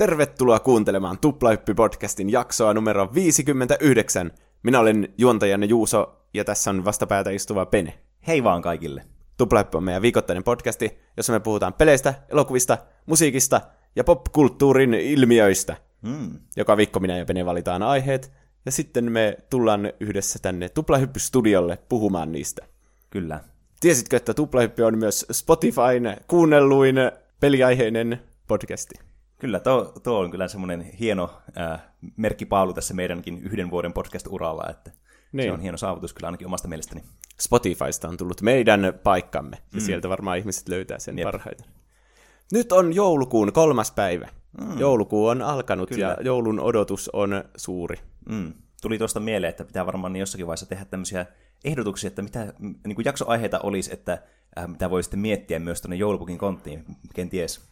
Tervetuloa kuuntelemaan Tuplahyppy-podcastin jaksoa numero 59. Minä olen juontajanne Juuso, ja tässä on vastapäätä istuva Pene. Hei vaan kaikille. Tuplahyppy on meidän viikoittainen podcasti, jossa me puhutaan peleistä, elokuvista, musiikista ja popkulttuurin ilmiöistä. Mm. Joka viikko minä ja Pene valitaan aiheet, ja sitten me tullaan yhdessä tänne Tuplahyppy-studiolle puhumaan niistä. Kyllä. Tiesitkö, että Tuplahyppy on myös Spotifyn kuunnelluin peliaiheinen podcasti? Kyllä, tuo, tuo on kyllä semmoinen hieno äh, merkkipaalu tässä meidänkin yhden vuoden podcast-uralla, että niin. se on hieno saavutus kyllä ainakin omasta mielestäni. Spotifysta on tullut meidän paikkamme, ja mm. sieltä varmaan ihmiset löytää sen Jep. parhaiten. Nyt on joulukuun kolmas päivä. Mm. Joulukuu on alkanut kyllä. ja joulun odotus on suuri. Mm. Tuli tuosta mieleen, että pitää varmaan jossakin vaiheessa tehdä tämmöisiä ehdotuksia, että mitä niin kuin jaksoaiheita olisi, että äh, mitä voi sitten miettiä myös tuonne joulupukin konttiin, kenties.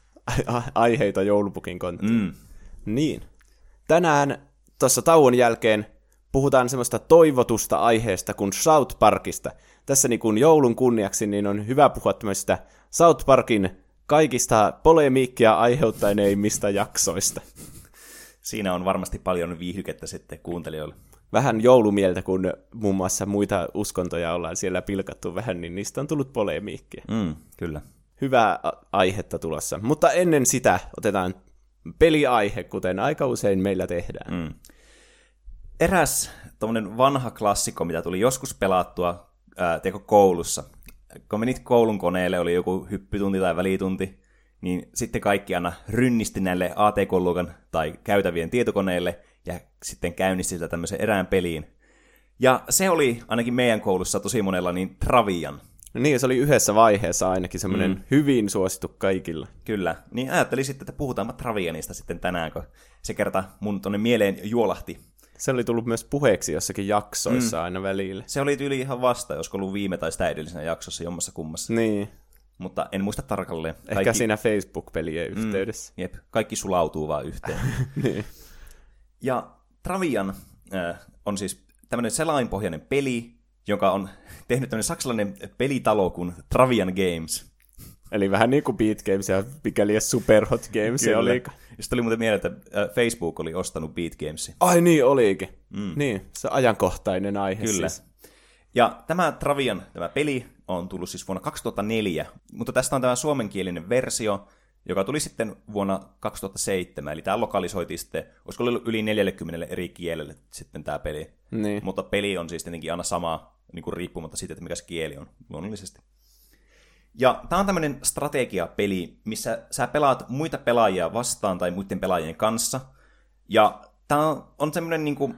Aiheita joulupukin konttiin. Mm. Niin. Tänään tuossa tauon jälkeen puhutaan semmoista toivotusta aiheesta kuin South Parkista. Tässä niin kuin joulun kunniaksi niin on hyvä puhua tämmöistä South Parkin kaikista polemiikkia aiheuttaneimmista jaksoista. Siinä on varmasti paljon viihdykettä sitten kuuntelijoille vähän joulumieltä, kun muun muassa muita uskontoja ollaan siellä pilkattu vähän, niin niistä on tullut polemiikkia. Mm, kyllä. Hyvää aihetta tulossa. Mutta ennen sitä otetaan peliaihe, kuten aika usein meillä tehdään. Mm. Eräs vanha klassikko, mitä tuli joskus pelattua ää, teko koulussa. Kun menit koulun koneelle, oli joku hyppytunti tai välitunti, niin sitten kaikki aina rynnisti näille ATK-luokan tai käytävien tietokoneille – ja sitten käynnisti sitä tämmöisen erään peliin. Ja se oli ainakin meidän koulussa tosi monella niin Travian. No niin, se oli yhdessä vaiheessa ainakin semmoinen mm. hyvin suosittu kaikilla. Kyllä, niin ajattelin sitten, että puhutaanpa Travianista sitten tänään, kun se kerta mun tonne mieleen juolahti. Se oli tullut myös puheeksi jossakin jaksoissa mm. aina välillä. Se oli tyyli ihan vasta, jos ollut viime tai sitä edellisenä jaksossa jommassa kummassa. Niin. Mutta en muista tarkalleen. Ehkä kaikki... siinä Facebook-pelien mm, yhteydessä. Mm, jep, kaikki sulautuu vaan yhteen. niin. Ja Travian äh, on siis tämmöinen selainpohjainen peli, joka on tehnyt tämmöinen saksalainen pelitalo kuin Travian Games. Eli vähän niin kuin Beat Games ja mikäli Superhot Games Kyllä. oli. Sitten oli muuten mieleen, että äh, Facebook oli ostanut Beat Gamesin. Ai niin, olikin. Mm. Niin, se ajankohtainen aihe Kyllä. Siis. Ja tämä Travian, tämä peli, on tullut siis vuonna 2004, mutta tästä on tämä suomenkielinen versio, joka tuli sitten vuonna 2007, eli tämä lokalisoitiin sitten, olisiko ollut yli 40 eri kielelle sitten tämä peli. Niin. Mutta peli on siis tietenkin aina sama, niin kuin riippumatta siitä, että mikä se kieli on, luonnollisesti. Ja tämä on tämmöinen strategiapeli, missä sä pelaat muita pelaajia vastaan tai muiden pelaajien kanssa. Ja tämä on semmoinen niin kuin,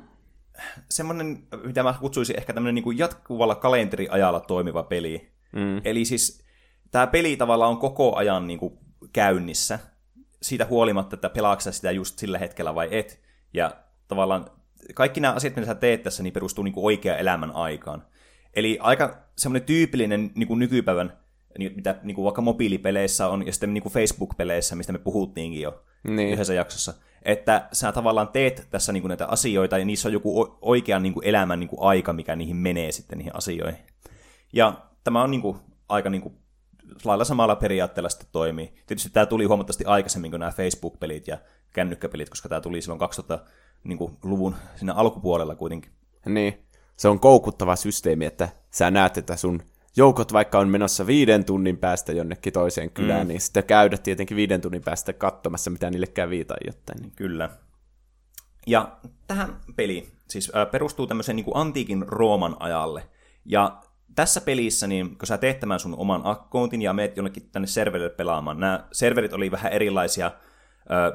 semmoinen, mitä mä kutsuisin ehkä tämmöinen niin kuin jatkuvalla kalenteriajalla toimiva peli. Mm. Eli siis tämä peli tavallaan on koko ajan niin kuin käynnissä, siitä huolimatta, että pelaaksa sitä just sillä hetkellä vai et. Ja tavallaan kaikki nämä asiat, mitä sä teet tässä, niin perustuu niin kuin oikeaan elämän aikaan. Eli aika semmoinen tyypillinen niin kuin nykypäivän, mitä niin kuin vaikka mobiilipeleissä on, ja sitten niin kuin Facebook-peleissä, mistä me puhuttiinkin jo niin. yhdessä jaksossa, että sä tavallaan teet tässä niin kuin näitä asioita, ja niissä on joku oikean niin kuin elämän niin kuin aika, mikä niihin menee sitten niihin asioihin. Ja tämä on niin kuin, aika niin kuin lailla samalla periaatteella sitten toimii. Tietysti tämä tuli huomattavasti aikaisemmin kuin nämä Facebook-pelit ja kännykkäpelit, koska tämä tuli silloin 2000-luvun niin siinä alkupuolella kuitenkin. Niin, se on koukuttava systeemi, että sä näet, että sun joukot vaikka on menossa viiden tunnin päästä jonnekin toiseen kylään, mm. niin sitten käydä tietenkin viiden tunnin päästä katsomassa, mitä niille kävi tai jotain. Niin. Kyllä. Ja tähän peliin siis äh, perustuu tämmöiseen niin kuin antiikin Rooman ajalle. Ja tässä pelissä, niin kun sä teet tämän sun oman akkoontin ja meet jonnekin tänne serverille pelaamaan, nämä serverit oli vähän erilaisia,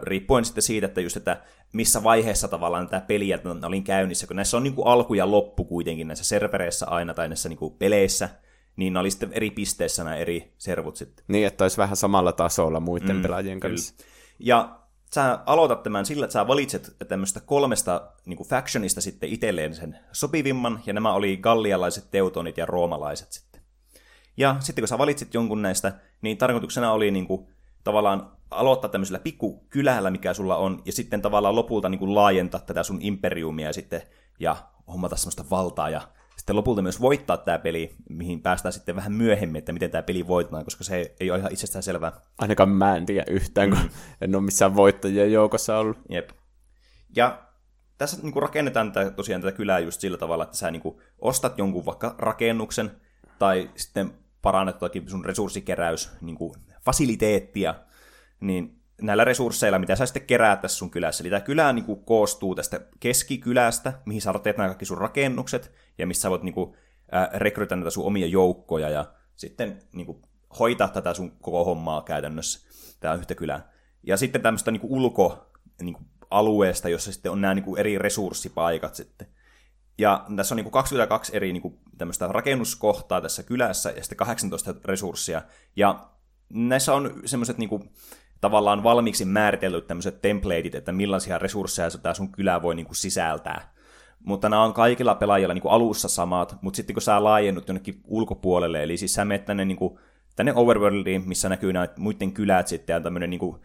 riippuen sitten siitä, että just, että missä vaiheessa tavallaan tämä peliä olin käynnissä, kun näissä on niin kuin alku ja loppu kuitenkin näissä servereissä aina tai näissä niin kuin peleissä, niin ne oli sitten eri pisteissä nämä eri servut sitten. Niin, että olisi vähän samalla tasolla muiden mm, pelaajien kanssa. Kyllä. Ja sä aloitat tämän sillä, että sä valitset tämmöistä kolmesta niin kuin factionista sitten itselleen sen sopivimman, ja nämä oli gallialaiset, teutonit ja roomalaiset sitten. Ja sitten kun sä valitsit jonkun näistä, niin tarkoituksena oli niin kuin, tavallaan aloittaa tämmöisellä pikkukylällä, mikä sulla on, ja sitten tavallaan lopulta niin kuin laajentaa tätä sun imperiumia sitten, ja hommata semmoista valtaa ja sitten lopulta myös voittaa tämä peli, mihin päästään sitten vähän myöhemmin, että miten tämä peli voitetaan, koska se ei ole ihan itsestään selvää. Ainakaan mä en tiedä yhtään, kun mm. en ole missään voittajien joukossa ollut. Jep. Ja tässä niin kuin rakennetaan tätä, tosiaan tätä kylää just sillä tavalla, että sä niin kuin ostat jonkun vaikka rakennuksen, tai sitten parannat sun resurssikeräys, niin kuin fasiliteettia, niin näillä resursseilla, mitä sä sitten keräät tässä sun kylässä. Eli tämä kylä niin kuin, koostuu tästä keskikylästä, mihin sä teet nämä kaikki sun rakennukset, ja missä sä voit niin kuin, äh, rekrytä näitä sun omia joukkoja, ja sitten niin kuin, hoitaa tätä sun koko hommaa käytännössä, tämä yhtä kylää. Ja sitten tämmöistä niin kuin, ulko niin kuin, alueesta, jossa sitten on nämä niin kuin, eri resurssipaikat sitten. Ja tässä on niin kuin 22 eri niin kuin, tämmöistä rakennuskohtaa tässä kylässä, ja sitten 18 resurssia. Ja näissä on semmoiset niin kuin, tavallaan valmiiksi määritellyt tämmöiset templateit, että millaisia resursseja tämä sun kylä voi niin kuin sisältää. Mutta nämä on kaikilla pelaajilla niin kuin alussa samat, mutta sitten kun sä laajennut jonnekin ulkopuolelle, eli siis sä menet tänne, niin kuin, tänne overworldiin, missä näkyy nämä muiden kylät sitten ja tämmöinen niin kuin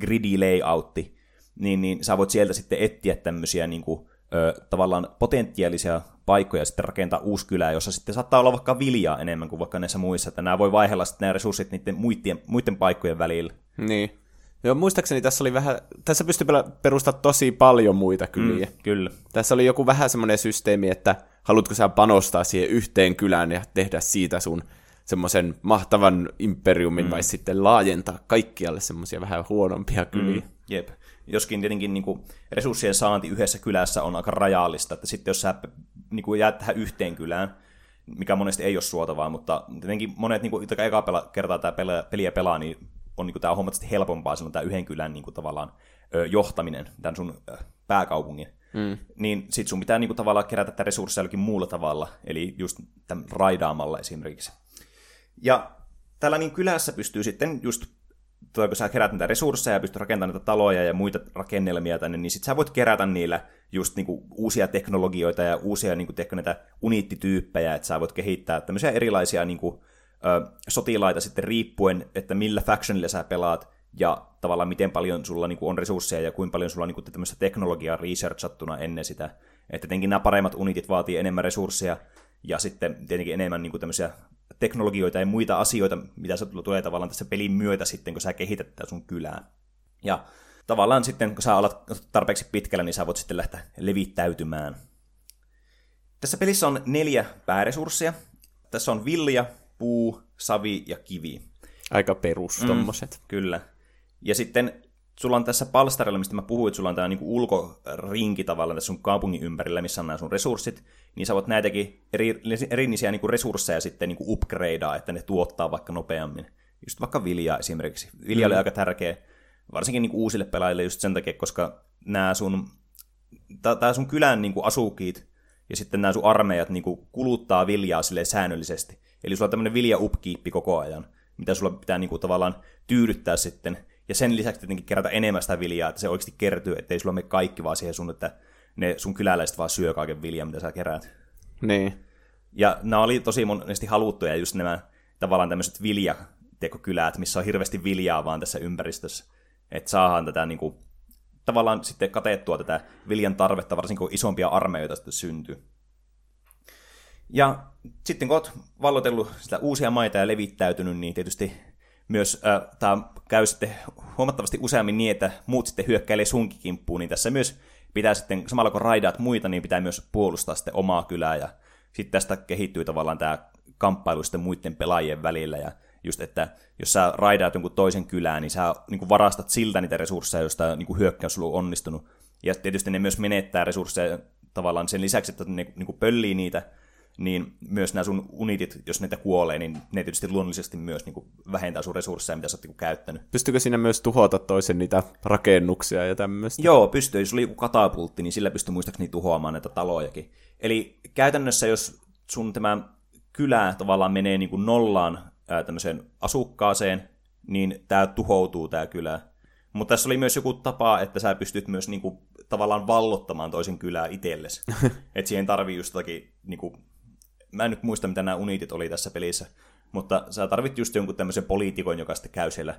gridi layoutti, niin, niin sä voit sieltä sitten etsiä tämmöisiä niin kuin, ö, tavallaan potentiaalisia paikkoja sitten rakentaa uusi kylä, jossa sitten saattaa olla vaikka viljaa enemmän kuin vaikka näissä muissa, että nämä voi vaihella sitten nämä resurssit niiden muiden, muiden paikkojen välillä. Niin. Joo, muistaakseni tässä oli vähän, tässä pystyi perustamaan tosi paljon muita kyliä. Mm, kyllä. Tässä oli joku vähän semmoinen systeemi, että haluatko sä panostaa siihen yhteen kylään ja tehdä siitä sun semmoisen mahtavan imperiumin, mm. vai sitten laajentaa kaikkialle semmoisia vähän huonompia kyliä. Mm, jep. Joskin tietenkin niin kuin, resurssien saanti yhdessä kylässä on aika rajallista, että sitten jos sä niin kuin, jäät tähän yhteen kylään, mikä monesti ei ole suotavaa, mutta tietenkin monet, niin kuin, jotka eka pela, kertaa tämä peliä pelaa, niin on niin kuin, tämä huomattavasti helpompaa silloin tämä yhden kylän niin kuin, tavallaan johtaminen, tämän sun pääkaupungin. Mm. Niin sit sun pitää niin kuin, tavallaan kerätä tätä resursseja jollakin muulla tavalla, eli just tämän raidaamalla esimerkiksi. Ja tällä niin kylässä pystyy sitten just kun sä kerät näitä resursseja ja pystyt rakentamaan näitä taloja ja muita rakennelmia tänne, niin sit sä voit kerätä niillä just niinku uusia teknologioita ja uusia niinku, näitä uniittityyppejä, että sä voit kehittää tämmöisiä erilaisia niinku, ö, sotilaita sitten riippuen, että millä factionilla sä pelaat, ja tavallaan miten paljon sulla niinku on resursseja ja kuinka paljon sulla on niinku tämmöistä teknologiaa researchattuna ennen sitä. Että tietenkin nämä paremmat unitit vaatii enemmän resursseja, ja sitten tietenkin enemmän niinku tämmöisiä teknologioita ja muita asioita, mitä se tulee tavallaan tässä pelin myötä sitten, kun sä kehität tätä sun kylää. Ja tavallaan sitten, kun sä alat tarpeeksi pitkällä, niin sä voit sitten lähteä levittäytymään. Tässä pelissä on neljä pääresurssia. Tässä on vilja, puu, savi ja kivi. Aika perus mm, tommoset. Kyllä. Ja sitten sulla on tässä palstarilla, mistä mä puhuin, että sulla on tämä niinku ulkorinki tavallaan tässä sun kaupungin ympärillä, missä on nämä sun resurssit, niin sä voit näitäkin eri, erillisiä niinku resursseja sitten niinku upgradea, että ne tuottaa vaikka nopeammin. Just vaikka viljaa esimerkiksi. Vilja mm. oli aika tärkeä, varsinkin niinku uusille pelaajille just sen takia, koska nämä sun, tää sun kylän niinku asukit ja sitten nämä sun armeijat niinku kuluttaa viljaa sille säännöllisesti. Eli sulla on tämmöinen vilja upkeep koko ajan, mitä sulla pitää niinku tavallaan tyydyttää sitten ja sen lisäksi tietenkin kerätä enemmän sitä viljaa, että se oikeasti kertyy, ettei sulla mene kaikki vaan siihen sun, että ne sun kyläläiset vaan syö kaiken viljan, mitä sä keräät. Niin. Ja nämä oli tosi monesti haluttuja, just nämä tavallaan tämmöiset viljatekokylät, missä on hirveästi viljaa vaan tässä ympäristössä. Että saadaan tätä niin kuin, tavallaan sitten katettua tätä viljan tarvetta, varsinkin kun isompia armeijoita sitten syntyy. Ja sitten kun olet vallotellut sitä uusia maita ja levittäytynyt, niin tietysti myös äh, tämä käy sitten huomattavasti useammin niin, että muut sitten hyökkäilee sunkin kimppuun, niin tässä myös pitää sitten, samalla kun raidaat muita, niin pitää myös puolustaa sitten omaa kylää, ja sitten tästä kehittyy tavallaan tämä kamppailu sitten muiden pelaajien välillä, ja just, että jos sä raidaat jonkun toisen kylään, niin sä niin varastat siltä niitä resursseja, joista niin hyökkäys on onnistunut. Ja tietysti ne myös menettää resursseja tavallaan sen lisäksi, että ne niin pöllii niitä, niin myös nämä sun unitit, jos niitä kuolee, niin ne tietysti luonnollisesti myös niin kuin vähentää sun resursseja, mitä sä oot niin käyttänyt. Pystyykö siinä myös tuhota toisen niitä rakennuksia ja tämmöistä? Joo, pystyy. Jos oli joku katapultti, niin sillä pystyy muistaakseni tuhoamaan näitä talojakin. Eli käytännössä, jos sun tämä kylä tavallaan menee niin kuin nollaan ää, tämmöiseen asukkaaseen, niin tämä tuhoutuu tämä kylä. Mutta tässä oli myös joku tapa, että sä pystyt myös niinku, tavallaan vallottamaan toisen kylää itsellesi. että siihen tarvii just jotakin niinku, mä en nyt muista, mitä nämä unitit oli tässä pelissä, mutta sä tarvit just jonkun tämmöisen poliitikon, joka sitten käy siellä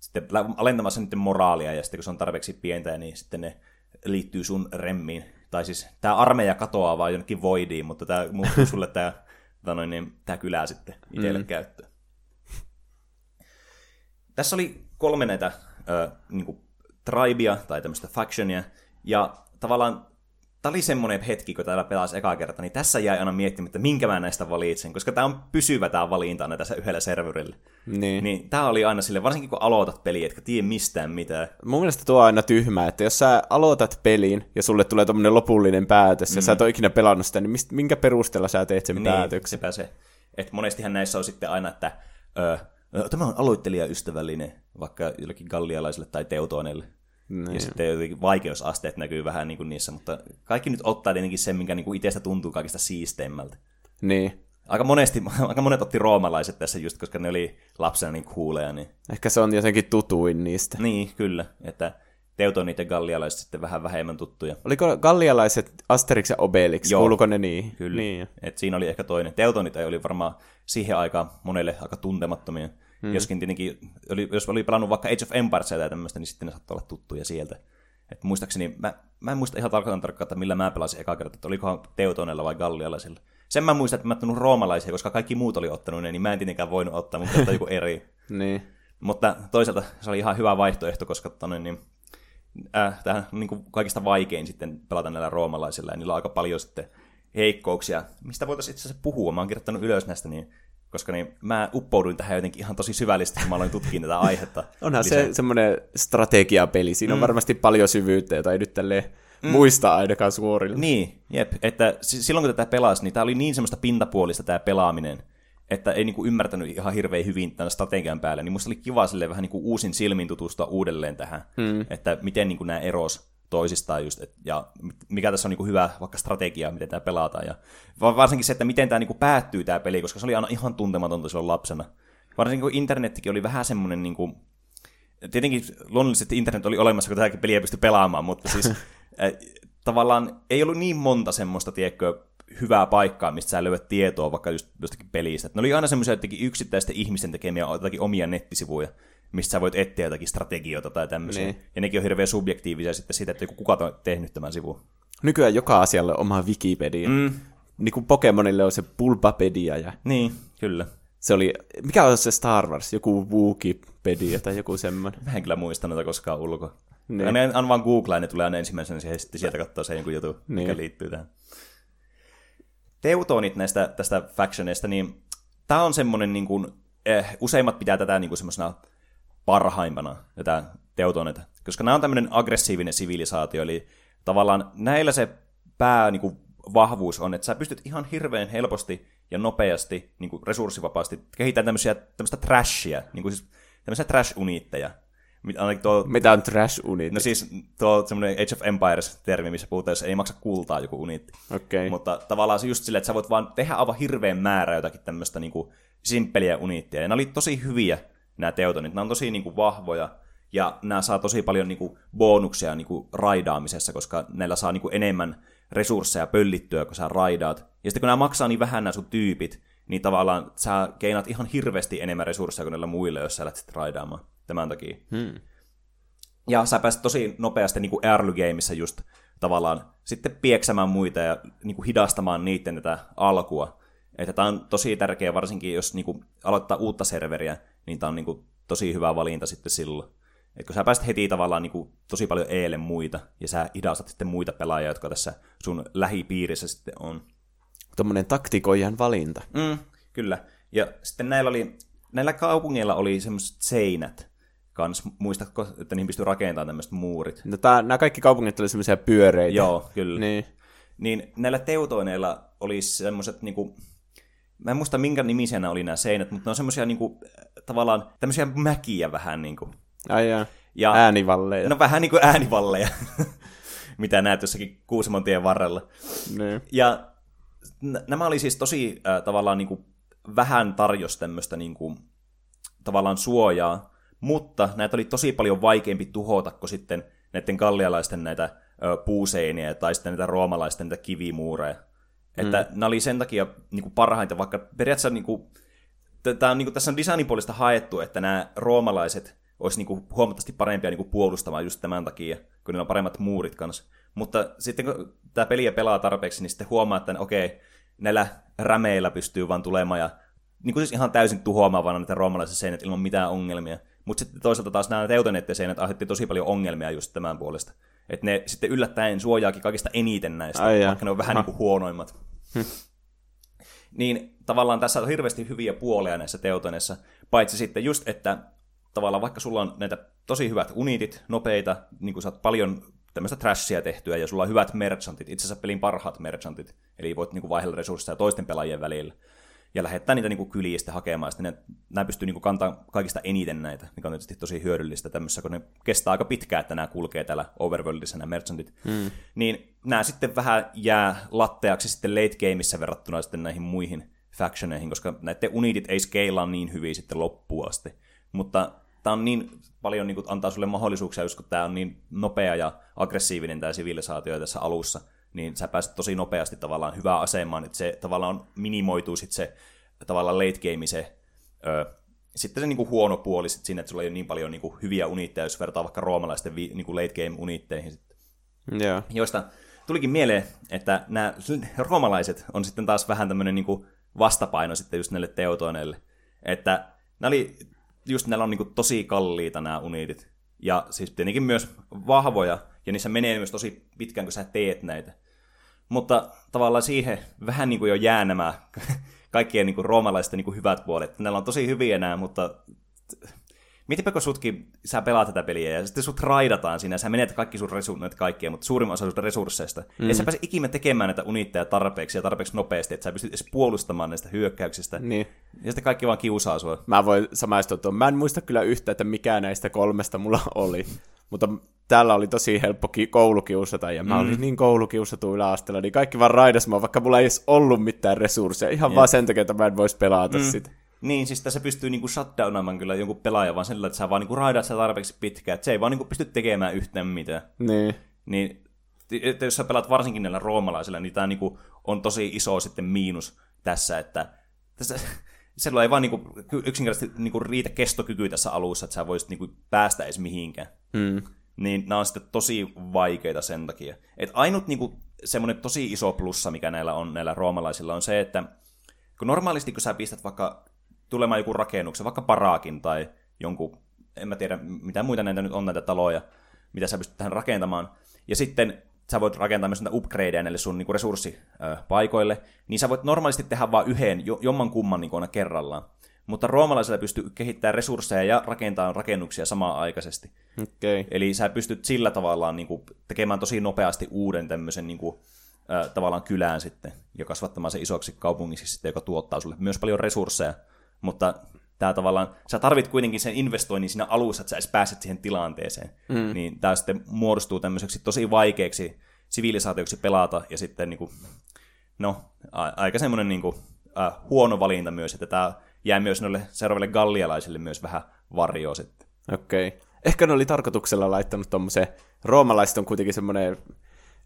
sitten alentamassa niiden moraalia, ja sitten kun se on tarpeeksi pientä, niin sitten ne liittyy sun remmiin. tai siis tämä armeija katoaa vaan jonnekin voidiin, mutta tämä muuttuu sulle tämä, tämä, noin, niin, tämä kylä sitten itselle mm. käyttöön. Tässä oli kolme näitä äh, niin kuin tribea tai tämmöistä factionia, ja tavallaan tämä oli semmoinen hetki, kun täällä pelasi eka kerta, niin tässä jäi aina miettimään, että minkä mä näistä valitsen, koska tämä on pysyvä tämä valinta aina tässä yhdellä serverillä. Niin. niin tämä oli aina sille, varsinkin kun aloitat peliä, etkä tiedä mistään mitään. Mun mielestä tuo on aina tyhmä, että jos sä aloitat pelin ja sulle tulee tommonen lopullinen päätös mm. ja sä et ole ikinä pelannut sitä, niin mist, minkä perusteella sä teet sen niin, päätöksen? sepä se. Et monestihan näissä on sitten aina, että ö, tämä on aloittelijaystävällinen vaikka jollekin gallialaiselle tai teutoneille. Niin. Ja sitten jotenkin vaikeusasteet näkyy vähän niin kuin niissä, mutta kaikki nyt ottaa tietenkin sen, minkä niin kuin itsestä tuntuu kaikista siisteimmältä. Niin. Aika, monesti, aika monet otti roomalaiset tässä just, koska ne oli lapsena niin kuuleja. Niin... Ehkä se on jotenkin tutuin niistä. Niin, kyllä. Että teutonit ja gallialaiset sitten vähän vähemmän tuttuja. Oliko gallialaiset Asterix ja Obelix? Joo, Kuuluuko ne niihin? Kyllä. Niin. Et siinä oli ehkä toinen. Teutonit oli varmaan siihen aikaan monelle aika tuntemattomia. Mm. Joskin tietenkin, oli, jos oli pelannut vaikka Age of Empires tai tämmöistä, niin sitten ne saattoi olla tuttuja sieltä. Et muistaakseni, mä, mä en muista ihan tarkkaan tarkkaan, että millä mä pelasin eka kertaa, että olikohan Teutonella vai Gallialaisilla. Sen mä muistan, että mä ottanut roomalaisia, koska kaikki muut oli ottanut ne, niin mä en tietenkään voinut ottaa, mutta ottaa joku eri. niin. Mutta toisaalta se oli ihan hyvä vaihtoehto, koska tonne, niin, äh, tähän niin kuin kaikista vaikein sitten pelata näillä roomalaisilla, ja niillä on aika paljon sitten heikkouksia, mistä voitaisiin itse asiassa puhua. Mä oon kirjoittanut ylös näistä, niin koska niin mä uppouduin tähän jotenkin ihan tosi syvällisesti, kun mä aloin tutkia tätä aihetta. Onhan lisää. se semmoinen strategiapeli, siinä on mm. varmasti paljon syvyyttä, jota ei nyt tälleen mm. muista ainakaan suorilla. Niin, jep, että silloin kun tätä pelasi, niin tämä oli niin semmoista pintapuolista tämä pelaaminen, että ei niinku ymmärtänyt ihan hirveän hyvin tämän strategian päälle, niin musta oli kiva sille vähän niinku uusin silmin tutustua uudelleen tähän, mm. että miten niinku nämä eros toisistaan just, et, ja mikä tässä on niin kuin hyvä vaikka strategia, miten tämä pelataan, ja varsinkin se, että miten tämä niin kuin päättyy tämä peli, koska se oli aina ihan tuntematonta silloin lapsena. Varsinkin kun internettikin oli vähän semmoinen, niin kuin, tietenkin luonnollisesti internet oli olemassa, kun tätäkin peliä pystyi pelaamaan, mutta siis äh, tavallaan ei ollut niin monta semmoista, tiedätkö, hyvää paikkaa, mistä sä löydät tietoa vaikka just jostakin pelistä. Ne oli aina semmoisia jotenkin yksittäisten ihmisten tekemiä jotakin omia nettisivuja, mistä sä voit etsiä jotakin strategioita tai tämmöisiä. Niin. Ja nekin on hirveän subjektiivisia sitten siitä, että kuka on tehnyt tämän sivun. Nykyään joka asialle on oma Wikipedia. Mm. Niin kuin Pokemonille on se Pulpapedia. Ja... Niin, kyllä. Se oli, mikä on se Star Wars? Joku Wikipedia tai joku semmoinen. Mä en kyllä muista noita koskaan ulkoa. Niin. Ne on vaan Googlaa, ne tulee aina ensimmäisenä ja sitten sieltä katsoa se joku juttu, niin. mikä liittyy tähän. Teutonit näistä tästä factioneista, niin tämä on semmoinen, niin kuin, eh, useimmat pitää tätä niin kuin semmoisena parhaimpana, tätä teutoneita. Koska nämä on tämmöinen aggressiivinen sivilisaatio, eli tavallaan näillä se pää niin kuin, vahvuus on, että sä pystyt ihan hirveän helposti ja nopeasti, niin kuin resurssivapaasti, kehittämään tämmöisiä, tämmöistä trashia, niin kuin siis tämmöisiä trash-uniitteja. Tuo, Mitä on trash unit? No siis tuo semmoinen Age of Empires-termi, missä puhutaan, jos ei maksa kultaa joku uniitti. Okay. Mutta tavallaan se just silleen, että sä voit vaan tehdä aivan hirveän määrä jotakin tämmöistä niin kuin simppeliä uniittia. Ja ne oli tosi hyviä nämä teutonit. Nämä on tosi niin kuin, vahvoja ja nämä saa tosi paljon niin kuin, bonuksia niin kuin, raidaamisessa, koska näillä saa niin kuin, enemmän resursseja pöllittyä, kun sä raidaat. Ja sitten kun nämä maksaa niin vähän nämä sun tyypit, niin tavallaan sä keinat ihan hirveästi enemmän resursseja kuin näillä muille, jos sä lähdet raidaamaan tämän takia. Hmm. Ja sä pääset tosi nopeasti niin kuin early gameissa just tavallaan sitten pieksämään muita ja niin kuin hidastamaan niiden tätä alkua. Että tämä on tosi tärkeä, varsinkin jos niin kuin aloittaa uutta serveriä, niin tämä on niin kuin tosi hyvä valinta sitten silloin. Et kun sä pääset heti tavallaan niin kuin tosi paljon eelle muita, ja sä hidastat sitten muita pelaajia, jotka tässä sun lähipiirissä sitten on. Tuommoinen taktikoijan valinta. Mm, kyllä. Ja sitten näillä, oli, näillä kaupungeilla oli semmoiset seinät, kans, muistatko, että niihin pystyy rakentamaan tämmöiset muurit? No, tää, nämä kaikki kaupungit oli semmoisia pyöreitä. Joo, kyllä. Niin. Niin näillä teutoineilla oli semmoiset niinku, mä en muista minkä nimisiä oli nämä seinät, mutta ne on semmoisia niinku, tavallaan tämmöisiä mäkiä vähän niinku. Ai jaa. Ja, äänivalleja. No vähän niin kuin äänivalleja, mitä näet jossakin Kuusamon tien varrella. Niin. Ja n- nämä oli siis tosi äh, tavallaan niin kuin, vähän tarjos tämmöistä niin kuin, tavallaan suojaa, mutta näitä oli tosi paljon vaikeampi tuhota kuin sitten näiden kallialaisten näitä ö, puuseiniä tai sitten näitä roomalaisten näitä kivimuureja. Mm. Että nämä oli sen takia niin kuin parhaita, vaikka periaatteessa niin kuin, tää on, niin kuin, tässä on designin puolesta haettu, että nämä roomalaiset olisi niin kuin, huomattavasti parempia niin kuin, puolustamaan just tämän takia, kun niillä on paremmat muurit kanssa. Mutta sitten kun tämä peliä pelaa tarpeeksi, niin sitten huomaa, että okei, näillä rämeillä pystyy vaan tulemaan ja niin kuin siis ihan täysin tuhoamaan vaan näitä roomalaisia seinät ilman mitään ongelmia. Mutta sitten toisaalta taas nämä teutoneiden seinät aiheutti tosi paljon ongelmia just tämän puolesta. Että ne sitten yllättäen suojaakin kaikista eniten näistä, Ai vaikka ne on vähän niin kuin huonoimmat. Hm. niin tavallaan tässä on hirveästi hyviä puolia näissä teutoneissa, paitsi sitten just, että tavallaan vaikka sulla on näitä tosi hyvät unitit, nopeita, niin kuin saat paljon tämmöistä trashia tehtyä, ja sulla on hyvät merchantit, itse asiassa pelin parhaat merchantit, eli voit niin kuin vaihdella resursseja toisten pelaajien välillä, ja lähettää niitä niin kuin kyliin sitten hakemaan, sitten ne, nämä pystyy niin kuin kantamaan kaikista eniten näitä, mikä on tietysti tosi hyödyllistä tämmöisessä, kun ne kestää aika pitkään, että nämä kulkee täällä overworldissa nämä merchantit, mm. niin nämä sitten vähän jää latteaksi sitten late gameissa verrattuna sitten näihin muihin factioneihin, koska näiden unitit ei skeilaa niin hyvin sitten loppuun asti, mutta tämä on niin paljon niin kuin, antaa sulle mahdollisuuksia, just kun tämä on niin nopea ja aggressiivinen tämä sivilisaatio tässä alussa, niin sä pääset tosi nopeasti tavallaan hyvään asemaan, että se tavallaan minimoituu sitten se tavallaan late game se ö, sitten se niinku huono puoli sit siinä, että sulla ei ole niin paljon niinku hyviä unitteja, jos vertaa vaikka roomalaisten vi, niinku late game unitteihin. Sitten. Yeah. Joista tulikin mieleen, että nämä roomalaiset on sitten taas vähän tämmöinen niinku vastapaino sitten just näille teotoneille. Että nämä oli just näillä on niin kuin tosi kalliita nämä uniitit. Ja siis tietenkin myös vahvoja, ja niissä menee myös tosi pitkään, kun sä teet näitä. Mutta tavallaan siihen vähän niin kuin jo jää nämä kaikkien niin kuin roomalaisten niin kuin hyvät puolet. Näillä on tosi hyviä nämä, mutta Mietipä, kun sutkin, sä pelaat tätä peliä ja sitten sut raidataan siinä, sä menet kaikki sun resurssit kaikkia, mutta suurimman osa sun resursseista. Mm. Ja sä pääse ikinä tekemään näitä unitteja tarpeeksi ja tarpeeksi nopeasti, että sä pystyt edes puolustamaan näistä hyökkäyksistä. Niin. Ja sitten kaikki vaan kiusaa sua. Mä voin samaistua tuon. Mä en muista kyllä yhtä, että mikä näistä kolmesta mulla oli. Mutta täällä oli tosi helppo ki- koulukiusata, ja mä mm. olin niin koulukiusatu yläasteella, niin kaikki vaan raidas mua, vaikka mulla ei edes ollut mitään resursseja, ihan Jep. vaan sen takia, että mä en voisi pelata mm. sitä. Niin, siis tässä pystyy niinku shutdownaamaan kyllä jonkun pelaaja vaan sillä, että sä vaan niinku raidat sitä tarpeeksi pitkään, että se ei vaan niinku pysty tekemään yhtään mitään. Niin. Niin, että jos sä pelaat varsinkin näillä roomalaisilla, niin tämä niinku on tosi iso sitten miinus tässä, että tässä, sillä ei vaan niinku, yksinkertaisesti niinku riitä kestokyky tässä alussa, että sä voisit niinku päästä edes mihinkään. Mm. Niin nämä on sitten tosi vaikeita sen takia. Et ainut niinku, semmoinen tosi iso plussa, mikä näillä on näillä roomalaisilla, on se, että kun normaalisti kun sä pistät vaikka tulemaan joku rakennuksen, vaikka paraakin tai jonkun, en mä tiedä mitä muita näitä nyt on näitä taloja, mitä sä pystyt tähän rakentamaan. Ja sitten sä voit rakentaa myös näitä upgradeja näille sun niin resurssipaikoille, niin sä voit normaalisti tehdä vain yhden, jomman kumman niin aina kerrallaan. Mutta roomalaisilla pystyy kehittämään resursseja ja rakentamaan rakennuksia samaan aikaisesti. Okay. Eli sä pystyt sillä tavallaan niin kuin, tekemään tosi nopeasti uuden tämmöisen niin kuin, äh, tavallaan kylään sitten, ja kasvattamaan se isoksi kaupungiksi sitten, joka tuottaa sulle myös paljon resursseja mutta tämä tavallaan, sä tarvit kuitenkin sen investoinnin siinä alussa, että sä edes pääset siihen tilanteeseen. Mm. Niin tämä sitten muodostuu tämmöiseksi tosi vaikeaksi sivilisaatioksi pelata, ja sitten niin kuin, no, a- aika semmoinen niin kuin, äh, huono valinta myös, että tämä jää myös noille seuraaville gallialaisille myös vähän varjoa sitten. Okei. Okay. Ehkä ne oli tarkoituksella laittanut tuommoisen, roomalaiset on kuitenkin semmoinen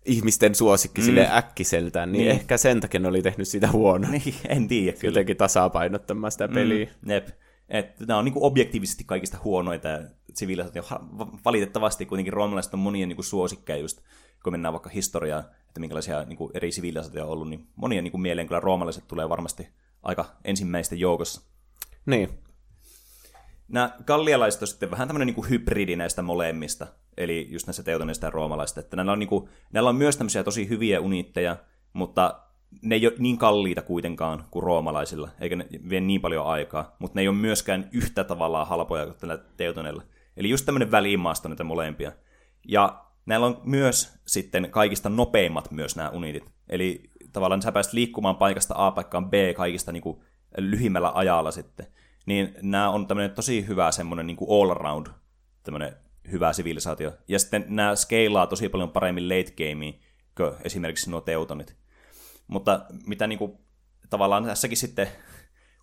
ihmisten suosikki mm. sille äkkiseltään, niin, niin ehkä sen takia ne oli tehnyt sitä huonoa. Niin, en tiedä kyllä. Jotenkin tasapainottamaan sitä peliä. Mm, jep. Et nämä on niin kuin objektiivisesti kaikista huonoita sivilisaatio. Valitettavasti kuitenkin roomalaiset on monien niin kuin suosikkeja just, kun mennään vaikka historiaan, että minkälaisia niin kuin eri sivilisaatioita on ollut, niin monien niin kuin mieleen kyllä roomalaiset tulee varmasti aika ensimmäisten joukossa. Niin. Nämä gallialaiset on sitten vähän tämmöinen niin kuin hybridi näistä molemmista eli just näistä teutoneista ja roomalaista. Että näillä on, niin kuin, näillä on myös tämmöisiä tosi hyviä unitteja, mutta ne ei ole niin kalliita kuitenkaan kuin roomalaisilla, eikä ne vie niin paljon aikaa, mutta ne ei ole myöskään yhtä tavallaan halpoja kuin tällä teutoneilla. Eli just tämmöinen välimaasto näitä molempia. Ja näillä on myös sitten kaikista nopeimmat myös nämä unitit. Eli tavallaan sä pääset liikkumaan paikasta A paikkaan B kaikista niin kuin lyhimmällä ajalla sitten. Niin nämä on tämmöinen tosi hyvä semmoinen niin kuin all around tämmöinen hyvä sivilisaatio. Ja sitten nämä skeilaa tosi paljon paremmin late gameen kuin esimerkiksi nuo teutonit. Mutta mitä niinku, tavallaan tässäkin sitten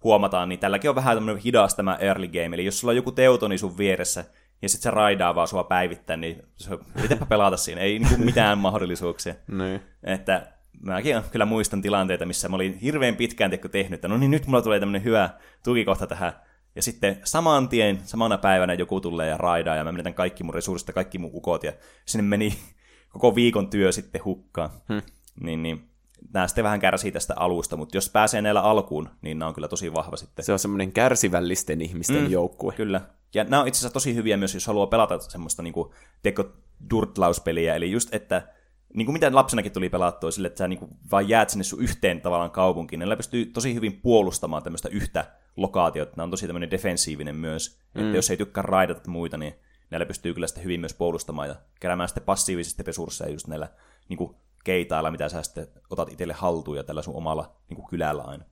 huomataan, niin tälläkin on vähän tämmöinen hidas tämä early game. Eli jos sulla on joku teutoni sun vieressä, ja sitten se raidaa vaan sua päivittäin, niin se, mitenpä pelata siinä? Ei niinku mitään mahdollisuuksia. niin. Että mäkin kyllä muistan tilanteita, missä mä olin hirveän pitkään tehnyt, että no niin nyt mulla tulee tämmöinen hyvä tukikohta tähän ja sitten saman tien, samana päivänä joku tulee ja raidaa ja mä menetän kaikki mun resurssit ja kaikki mun ukot ja sinne meni koko viikon työ sitten hukkaan. Hmm. Niin, niin nämä sitten vähän kärsii tästä alusta, mutta jos pääsee näillä alkuun, niin nämä on kyllä tosi vahva sitten. Se on semmoinen kärsivällisten ihmisten mm, joukkue. Kyllä. Ja nämä on itse asiassa tosi hyviä myös, jos haluaa pelata semmoista niin kuin, teko durtlauspeliä, eli just, että niin kuin mitä lapsenakin tuli pelattua sille, että sä niin kuin vaan jäät sinne sun yhteen tavallaan kaupunkiin. Näillä pystyy tosi hyvin puolustamaan tämmöistä yhtä lokaatiota. Nämä on tosi tämmöinen defensiivinen myös. Mm. Että jos ei tykkää raidata muita, niin näillä pystyy kyllä sitten hyvin myös puolustamaan ja keräämään sitten passiivisesti resursseja just näillä niin kuin keitailla, mitä sä sitten otat itselle haltuun ja tällä sun omalla niin kuin kylällä aina.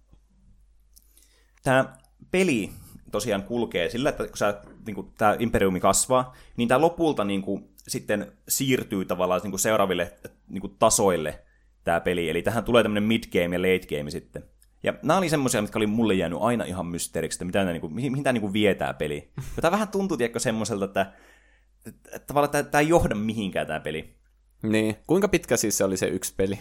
Tämä peli tosiaan kulkee sillä, että kun sä, niin kuin, tämä imperiumi kasvaa, niin tämä lopulta niin kuin, sitten siirtyy tavallaan niin kuin seuraaville niin kuin, tasoille tämä peli. Eli tähän tulee tämmöinen mid-game ja late-game sitten. Ja nämä oli semmoisia, mitkä oli mulle jäänyt aina ihan mysteeriksi, että mitä nämä, niin kuin, mihin, mihin tämä niin kuin vietää peli. Ja tämä vähän tuntuu, tiedätkö, semmoiselta, että, että, että tavallaan tämä, tämä ei johda mihinkään tämä peli. Niin. Kuinka pitkä siis se oli se yksi peli?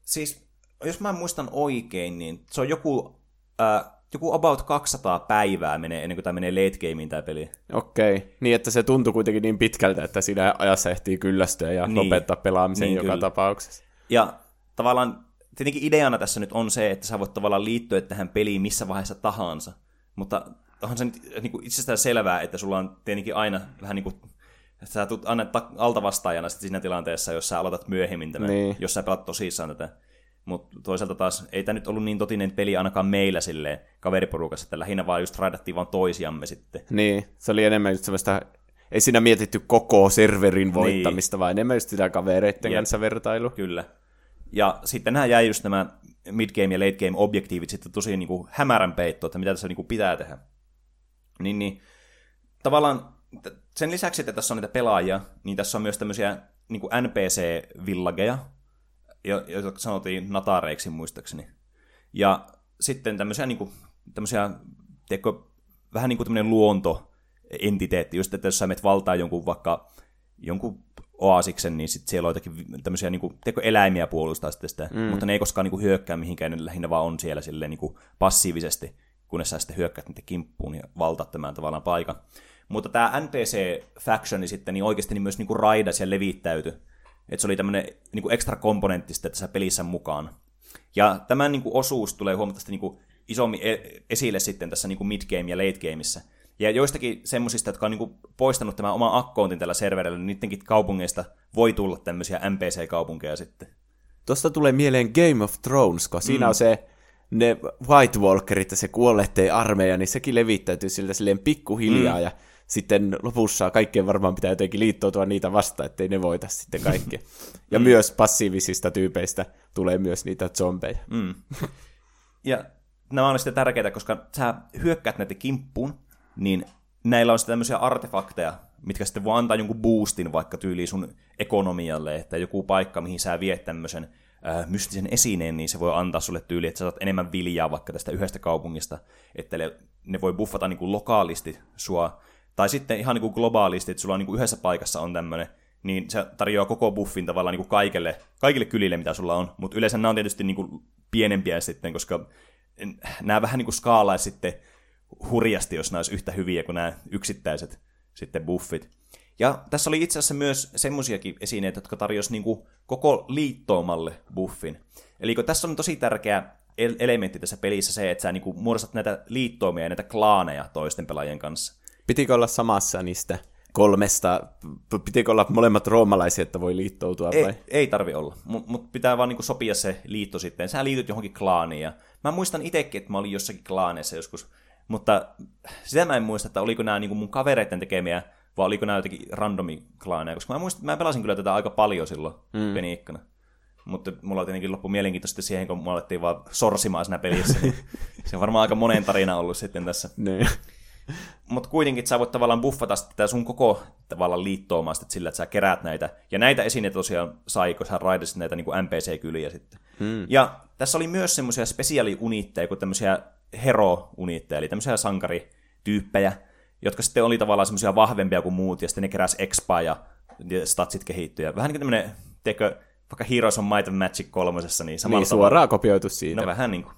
Siis, jos mä muistan oikein, niin se on joku, äh, joku about 200 päivää menee ennen kuin tämä menee late gameen tämä peli. Okei, okay. niin että se tuntui kuitenkin niin pitkältä, että siinä ajassa ehtii kyllästyä ja niin. lopettaa pelaamisen niin, joka kyllä. tapauksessa. Ja tavallaan tietenkin ideana tässä nyt on se, että sä voit tavallaan liittyä tähän peliin missä vaiheessa tahansa. Mutta onhan se nyt niin kuin itsestään selvää, että sulla on tietenkin aina vähän niin kuin sä tulet aina altavastaajana siinä tilanteessa, jos sä aloitat myöhemmin tämän, niin. jos sä pelat tosissaan tätä. Mutta toisaalta taas ei tämä nyt ollut niin totinen peli ainakaan meillä silleen kaveriporukassa, että lähinnä vaan just raidattiin vaan toisiamme sitten. Niin, se oli enemmän just semmoista, ei siinä mietitty koko serverin niin. voittamista, niin. vaan enemmän just sitä kavereiden Jep. kanssa vertailu. Kyllä. Ja sitten nämä jäi just nämä mid-game ja late-game objektiivit sitten tosi niin kuin hämärän peittoon, että mitä tässä niin kuin pitää tehdä. Niin, niin tavallaan sen lisäksi, että tässä on niitä pelaajia, niin tässä on myös tämmöisiä niin NPC-villageja, joita sanottiin natareiksi muistaakseni. Ja sitten tämmöisiä, niin kuin, tämmöisiä tiedätkö, vähän niin kuin tämmöinen luontoentiteetti, just että jos sä menet valtaa jonkun vaikka jonkun oasiksen, niin sitten siellä on jotakin tämmöisiä niin kuin, tiedätkö, eläimiä puolustaa sitten sitä, mm. mutta ne ei koskaan niin kuin, hyökkää mihinkään, ne lähinnä vaan on siellä silleen, niin kuin, passiivisesti, kunnes sä sitten hyökkäät niiden kimppuun ja valtaat tämän tavallaan paikan. Mutta tämä NPC-factioni sitten niin oikeasti niin myös niin kuin raidas ja levittäytyi. Että se oli tämmöinen niin ekstra komponentti sitten tässä pelissä mukaan. Ja tämän niin kuin osuus tulee huomattavasti niin kuin isommin e- esille sitten tässä niin kuin mid-game ja late-gameissa. Ja joistakin semmoisista, jotka on niin poistanut tämän oman akkoontin tällä serverillä, niin niidenkin kaupungeista voi tulla tämmöisiä NPC-kaupunkeja sitten. Tuosta tulee mieleen Game of Thrones, kun siinä mm. on se ne White Walkerit ja se kuolleiden armeija, niin sekin levittäytyy siltä silleen pikkuhiljaa, mm. ja sitten lopussa kaikkien varmaan pitää jotenkin liittoutua niitä vastaan, ettei ne voita sitten kaikki. Ja mm. myös passiivisista tyypeistä tulee myös niitä zombeja. Mm. Ja nämä on sitten tärkeitä, koska sä hyökkäät näitä kimppuun, niin näillä on sitten tämmöisiä artefakteja, mitkä sitten voi antaa jonkun boostin vaikka tyyliin sun ekonomialle, että joku paikka, mihin sä viet tämmöisen äh, mystisen esineen, niin se voi antaa sulle tyyli, että sä saat enemmän viljaa vaikka tästä yhdestä kaupungista, että ne voi buffata niin kuin lokaalisti sua tai sitten ihan niin kuin globaalisti, että sulla on niin kuin yhdessä paikassa on tämmöinen, niin se tarjoaa koko buffin tavallaan niin kuin kaikille, kaikille kylille, mitä sulla on. Mutta yleensä nämä on tietysti niin kuin pienempiä sitten, koska nämä vähän niin kuin skaalaisi sitten hurjasti, jos nämä olisi yhtä hyviä kuin nämä yksittäiset sitten buffit. Ja tässä oli itse asiassa myös semmoisiakin esineitä, jotka tarjosi niin kuin koko liittoomalle buffin. Eli kun tässä on tosi tärkeä elementti tässä pelissä se, että sä niin kuin muodostat näitä liittoumia ja näitä klaaneja toisten pelaajien kanssa. Pitikö olla samassa niistä kolmesta? Pitikö olla molemmat roomalaisia, että voi liittoutua? Ei, vai? ei tarvi olla, mutta mut pitää vaan niinku sopia se liitto sitten. Sä liityt johonkin klaaniin. Ja mä muistan itsekin, että mä olin jossakin klaaneissa joskus, mutta sitä mä en muista, että oliko nämä niinku mun kavereiden tekemiä, vai oliko nämä jotenkin randomi klaaneja, koska mä muistan, mä pelasin kyllä tätä aika paljon silloin mm. peniikkana. Mutta mulla tietenkin loppu mielenkiintoista siihen, kun me alettiin vaan sorsimaan siinä pelissä. Niin se on varmaan aika monen tarina ollut sitten tässä. Niin. Mutta kuitenkin sä voit tavallaan buffata sitä sun koko tavallaan liittoomaa sillä, että sä keräät näitä. Ja näitä esineitä tosiaan sai, kun sä raidasit näitä niin NPC-kyliä sitten. Hmm. Ja tässä oli myös semmoisia spesiaaliunitteja, kuin tämmöisiä hero-unitteja, eli tämmöisiä sankarityyppejä, jotka sitten oli tavallaan semmoisia vahvempia kuin muut, ja sitten ne keräs expa ja statsit kehittyä. Vähän niin kuin tämmöinen, teikö, vaikka Heroes on Might of Magic kolmosessa, niin samalla Niin, suoraan kopioitu siitä. No vähän niin kuin.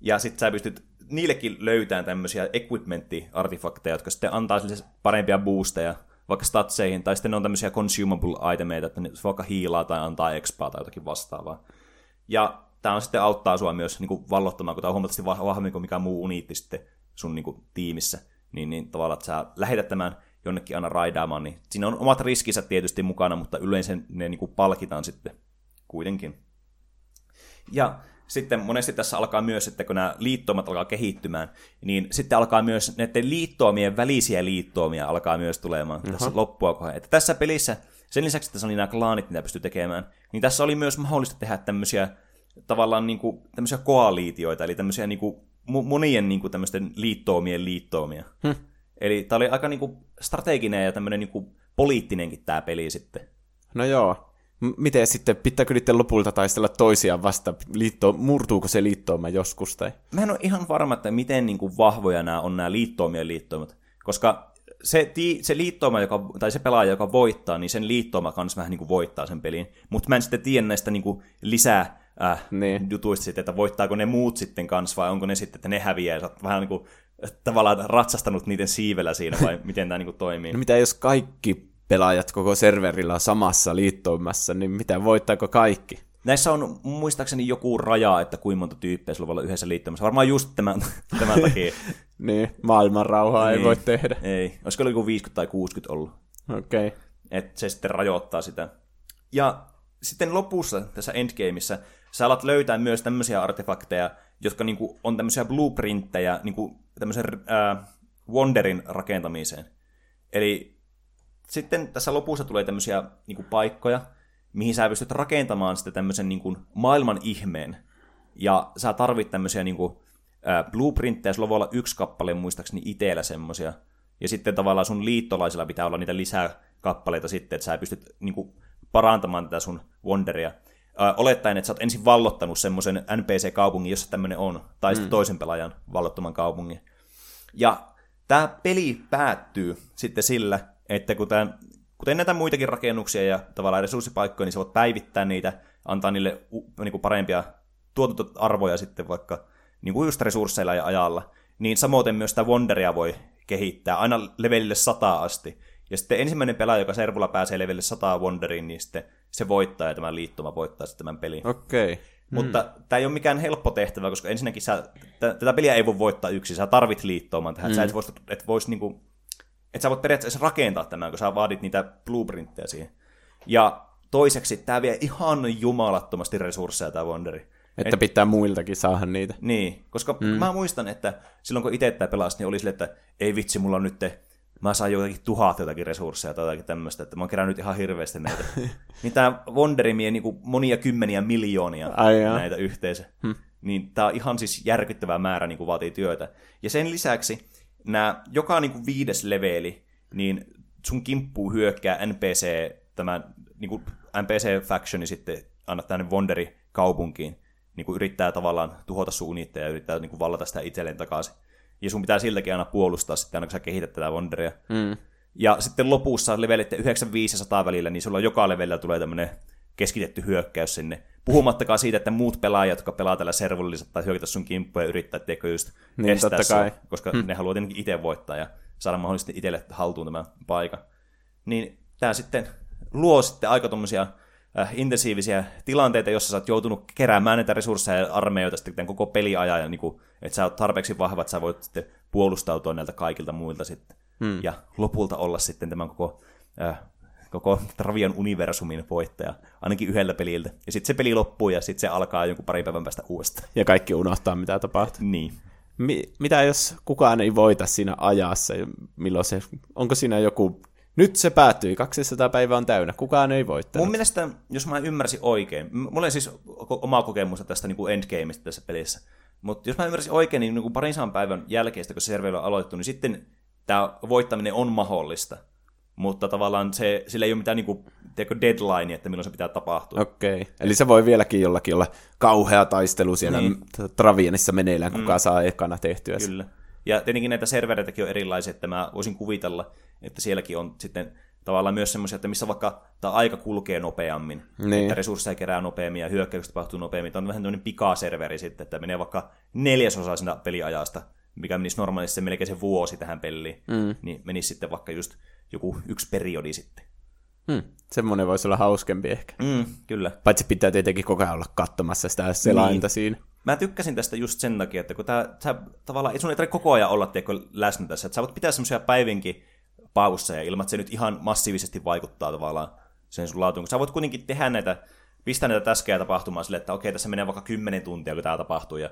Ja sitten sä pystyt niillekin löytää tämmöisiä equipment-artifakteja, jotka sitten antaa sille parempia boosteja vaikka statseihin, tai sitten ne on tämmöisiä consumable itemeita, että ne vaikka hiilaa tai antaa expaa tai jotakin vastaavaa. Ja tämä on sitten auttaa sua myös niin kuin vallottamaan, kun tämä on huomattavasti vahvemmin kuin mikä muu uniitti sitten sun niin kuin, tiimissä. Niin, niin tavallaan, että sä lähetät tämän jonnekin aina raidaamaan, niin siinä on omat riskinsä tietysti mukana, mutta yleensä ne niin kuin palkitaan sitten kuitenkin. Ja sitten monesti tässä alkaa myös, että kun nämä liittoomat alkaa kehittymään, niin sitten alkaa myös näiden liittoomien välisiä liittoomia alkaa myös tulemaan uh-huh. tässä loppua kohden. Että tässä pelissä, sen lisäksi, että tässä oli nämä klaanit, mitä pystyy tekemään, niin tässä oli myös mahdollista tehdä tämmöisiä tavallaan niin kuin, tämmöisiä koaliitioita, eli tämmöisiä niin kuin, monien niin kuin, tämmöisten liittoomien liittoomia. Hmm. Eli tämä oli aika niin kuin, strateginen ja tämmöinen niin kuin, poliittinenkin tämä peli sitten. No joo, miten sitten, pitääkö niiden lopulta taistella toisiaan vasta? Liitto, murtuuko se liittooma joskus? Tai? Mä en ole ihan varma, että miten niin kuin vahvoja nämä on nämä liittoomien liittoomat, koska se, se liittooma, joka, tai se pelaaja, joka voittaa, niin sen liittooma kanssa vähän niin kuin voittaa sen pelin. Mutta mä en sitten tiedä näistä niin kuin lisää äh, niin. jutuista sitten, että voittaako ne muut sitten kanssa, vai onko ne sitten, että ne häviää, ja sä oot vähän niin kuin, tavallaan ratsastanut niiden siivellä siinä, vai miten tämä niin kuin toimii. No mitä jos kaikki pelaajat koko serverillä samassa liittoumassa, niin mitä voittaako kaikki? Näissä on muistaakseni joku raja, että kuinka monta tyyppiä sulla voi olla yhdessä liittymässä. Varmaan just tämän, tämän takia. niin, maailman rauhaa niin, ei voi tehdä. Ei, olisiko joku 50 tai 60 ollut. Okei. Okay. Että se sitten rajoittaa sitä. Ja sitten lopussa tässä endgameissa sä alat löytää myös tämmöisiä artefakteja, jotka niinku on tämmöisiä blueprintteja niinku tämmöisen äh, Wonderin rakentamiseen. Eli sitten tässä lopussa tulee tämmöisiä niin kuin, paikkoja, mihin sä pystyt rakentamaan sitten tämmöisen niin kuin, maailman ihmeen. Ja sä tarvit tämmöisiä niin kuin, ää, blueprintteja, sulla voi olla yksi kappale muistaakseni itsellä semmoisia. Ja sitten tavallaan sun liittolaisilla pitää olla niitä lisää kappaleita sitten, että sä pystyt niin kuin, parantamaan tätä sun Wonderia. Ää, olettaen, että sä oot ensin vallottanut semmoisen NPC-kaupungin, jossa tämmöinen on, tai sitten mm. toisen pelaajan vallottoman kaupungin. Ja tämä peli päättyy sitten sillä, että kuten, kuten näitä muitakin rakennuksia ja tavallaan resurssipaikkoja, niin sä voit päivittää niitä, antaa niille niin kuin parempia tuotantoarvoja sitten vaikka niin kuin just resursseilla ja ajalla. Niin samoin myös sitä Wonderia voi kehittää aina levelille 100 asti. Ja sitten ensimmäinen pelaaja, joka servulla pääsee levelille 100 Wonderiin, niin sitten se voittaa ja tämä liittoma voittaa sitten tämän pelin. Okei. Okay. Mutta hmm. tämä ei ole mikään helppo tehtävä, koska ensinnäkin sä, t- tätä peliä ei voi voittaa yksin, sä tarvit liittooman tähän, hmm. sä et vois, et vois niinku että sä voit periaatteessa rakentaa tämän, kun sä vaadit niitä blueprintteja siihen. Ja toiseksi, tämä vie ihan jumalattomasti resursseja, tämä Wonderi. Että Et, pitää muiltakin saada niitä. Niin, koska mm. mä muistan, että silloin kun itse tämä pelasi, niin oli sille, että ei vitsi, mulla on nyt mä saan jotakin tuhat jotakin resursseja tai jotakin tämmöistä, että mä oon kerännyt ihan hirveästi näitä. niin tämä Wonderi mie niin monia kymmeniä miljoonia Ai näitä yhteensä. Hmm. Niin tämä on ihan siis järkyttävä määrä niin kuin vaatii työtä. Ja sen lisäksi nämä, joka niin kuin viides leveli, niin sun kimppuu hyökkää NPC, tämä niin kuin NPC-factioni sitten anna tänne Wonderi kaupunkiin, niin kuin yrittää tavallaan tuhota sun ja yrittää niin kuin vallata sitä itselleen takaisin. Ja sun pitää siltäkin aina puolustaa sitten, aina kun sä kehität tätä Wonderia. Mm. Ja sitten lopussa levelit 95 ja 100 välillä, niin sulla joka levelillä tulee tämmöinen keskitetty hyökkäys sinne. Puhumattakaan siitä, että muut pelaajat, jotka pelaa tällä servulla, tai hyökätä sun kimppuja ja yrittää teikö just niin, estää kai. Sua, koska hmm. ne haluaa tietenkin itse voittaa ja saada mahdollisesti itselle haltuun tämän paikan. Niin tämä sitten luo sitten aika tuommoisia intensiivisiä tilanteita, jossa sä oot joutunut keräämään näitä resursseja ja armeijoita sitten tämän koko peliajan, niin kuin, että sä oot tarpeeksi vahva, että sä voit sitten puolustautua näiltä kaikilta muilta sitten. Hmm. Ja lopulta olla sitten tämän koko äh, koko Travian universumin voittaja, ainakin yhdellä peliltä. Ja sitten se peli loppuu ja sitten se alkaa jonkun parin päivän päästä uudestaan. Ja kaikki unohtaa, mitä tapahtuu. Niin. Mi- mitä jos kukaan ei voita siinä ajassa? Milloin se, onko siinä joku nyt se päättyi, 200 päivää on täynnä, kukaan ei voittanut. Mun mielestä, jos mä ymmärsin oikein, mulla on siis omaa kokemusta tästä niin kuin endgameista tässä pelissä, mutta jos mä ymmärsin oikein, niin, niin kuin parin saman päivän jälkeen, kun se serveri on aloitettu, niin sitten tämä voittaminen on mahdollista mutta tavallaan se, sillä ei ole mitään niin tiedätkö, deadline, että milloin se pitää tapahtua. Okei, okay. eli se voi vieläkin jollakin olla kauhea taistelu siellä niin. Travianissa meneillään, kuka mm. saa ekana tehtyä. Kyllä. Ja tietenkin näitä servereitäkin on erilaisia, että mä voisin kuvitella, että sielläkin on sitten tavallaan myös semmoisia, että missä vaikka tämä aika kulkee nopeammin, niin. että resursseja kerää nopeammin ja hyökkäykset tapahtuu nopeammin. Tämä on vähän tämmöinen pikaserveri sitten, että menee vaikka neljäsosa siinä peliajasta, mikä menisi normaalisti se melkein se vuosi tähän peliin, mm. niin menisi sitten vaikka just joku yksi periodi sitten. Hmm. Semmoinen voisi olla hauskempi ehkä. Mm, kyllä. Paitsi pitää tietenkin koko ajan olla katsomassa sitä selainta niin. siinä. Mä tykkäsin tästä just sen takia, että kun tää, sä tavallaan, sun ei tarvitse koko ajan olla tiedätkö, läsnä tässä, että sä voit pitää semmoisia päivinkin pausseja ilman, että se nyt ihan massiivisesti vaikuttaa tavallaan sen sun laatuun. Kun sä voit kuitenkin tehdä näitä, pistää näitä täskejä tapahtumaan silleen, että okei, tässä menee vaikka kymmenen tuntia, kun tämä tapahtuu, ja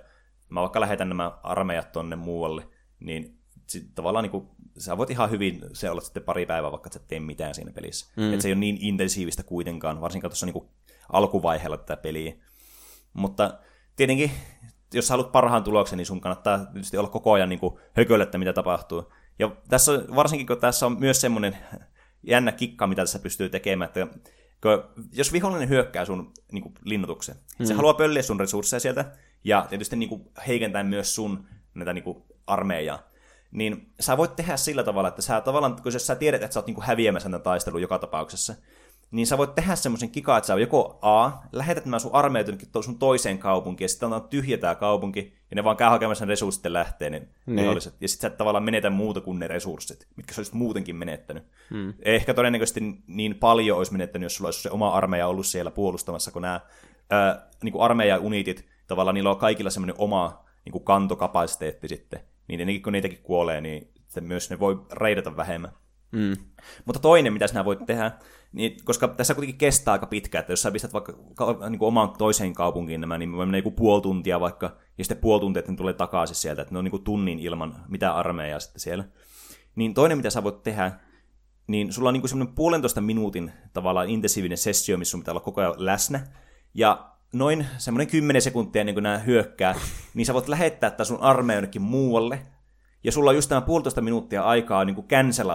mä vaikka lähetän nämä armeijat tonne muualle, niin sit tavallaan niin kuin, sä voit ihan hyvin se olla sitten pari päivää, vaikka et sä tee mitään siinä pelissä. Mm. Että se ei ole niin intensiivistä kuitenkaan, varsinkaan tuossa niin alkuvaiheella tätä peliä. Mutta tietenkin, jos sä haluat parhaan tuloksen, niin sun kannattaa tietysti olla koko ajan niin hököllä, mitä tapahtuu. Ja tässä varsinkin, kun tässä on myös semmoinen jännä kikka, mitä tässä pystyy tekemään, että jos vihollinen hyökkää sun niin kuin, linnoitukseen, mm. se haluaa pölliä sun resursseja sieltä, ja tietysti niin kuin, heikentää myös sun näitä niin kuin, armeijaa, niin sä voit tehdä sillä tavalla, että sä tavallaan, kun sä tiedät, että sä oot niin kuin, häviämässä tämän taistelun joka tapauksessa, niin sä voit tehdä semmoisen kikaa, että sä joko A, lähetät nämä sun armeijat sun toiseen kaupunkiin, ja sitten on tyhjä tämä kaupunki, ja ne vaan käy hakemassa sen resurssit ja lähtee, niin, niin. ja sitten sä et tavallaan menetä muuta kuin ne resurssit, mitkä sä olisit muutenkin menettänyt. Hmm. Ehkä todennäköisesti niin paljon olisi menettänyt, jos sulla olisi se oma armeija ollut siellä puolustamassa, kun nämä niin armeija-unitit, tavallaan niillä on kaikilla semmoinen oma niin kuin kantokapasiteetti sitten, niin kun niitäkin kuolee, niin myös ne voi reidata vähemmän. Mm. Mutta toinen, mitä sinä voit tehdä, niin, koska tässä kuitenkin kestää aika pitkään, että jos sä pistät vaikka niin kuin omaan toiseen kaupunkiin nämä, niin voi mennä joku puoli tuntia vaikka, ja sitten puoli tuntia, että ne tulee takaisin sieltä, että ne on niin kuin tunnin ilman mitä armeijaa sitten siellä. Niin toinen, mitä sä voit tehdä, niin sulla on niin kuin semmoinen puolentoista minuutin tavallaan intensiivinen sessio, missä sun pitää olla koko ajan läsnä, ja noin semmoinen kymmenen sekuntia ennen kuin nämä hyökkää, niin sä voit lähettää tämän sun armeijan jonnekin muualle, ja sulla on just tämä puolitoista minuuttia aikaa niin kuin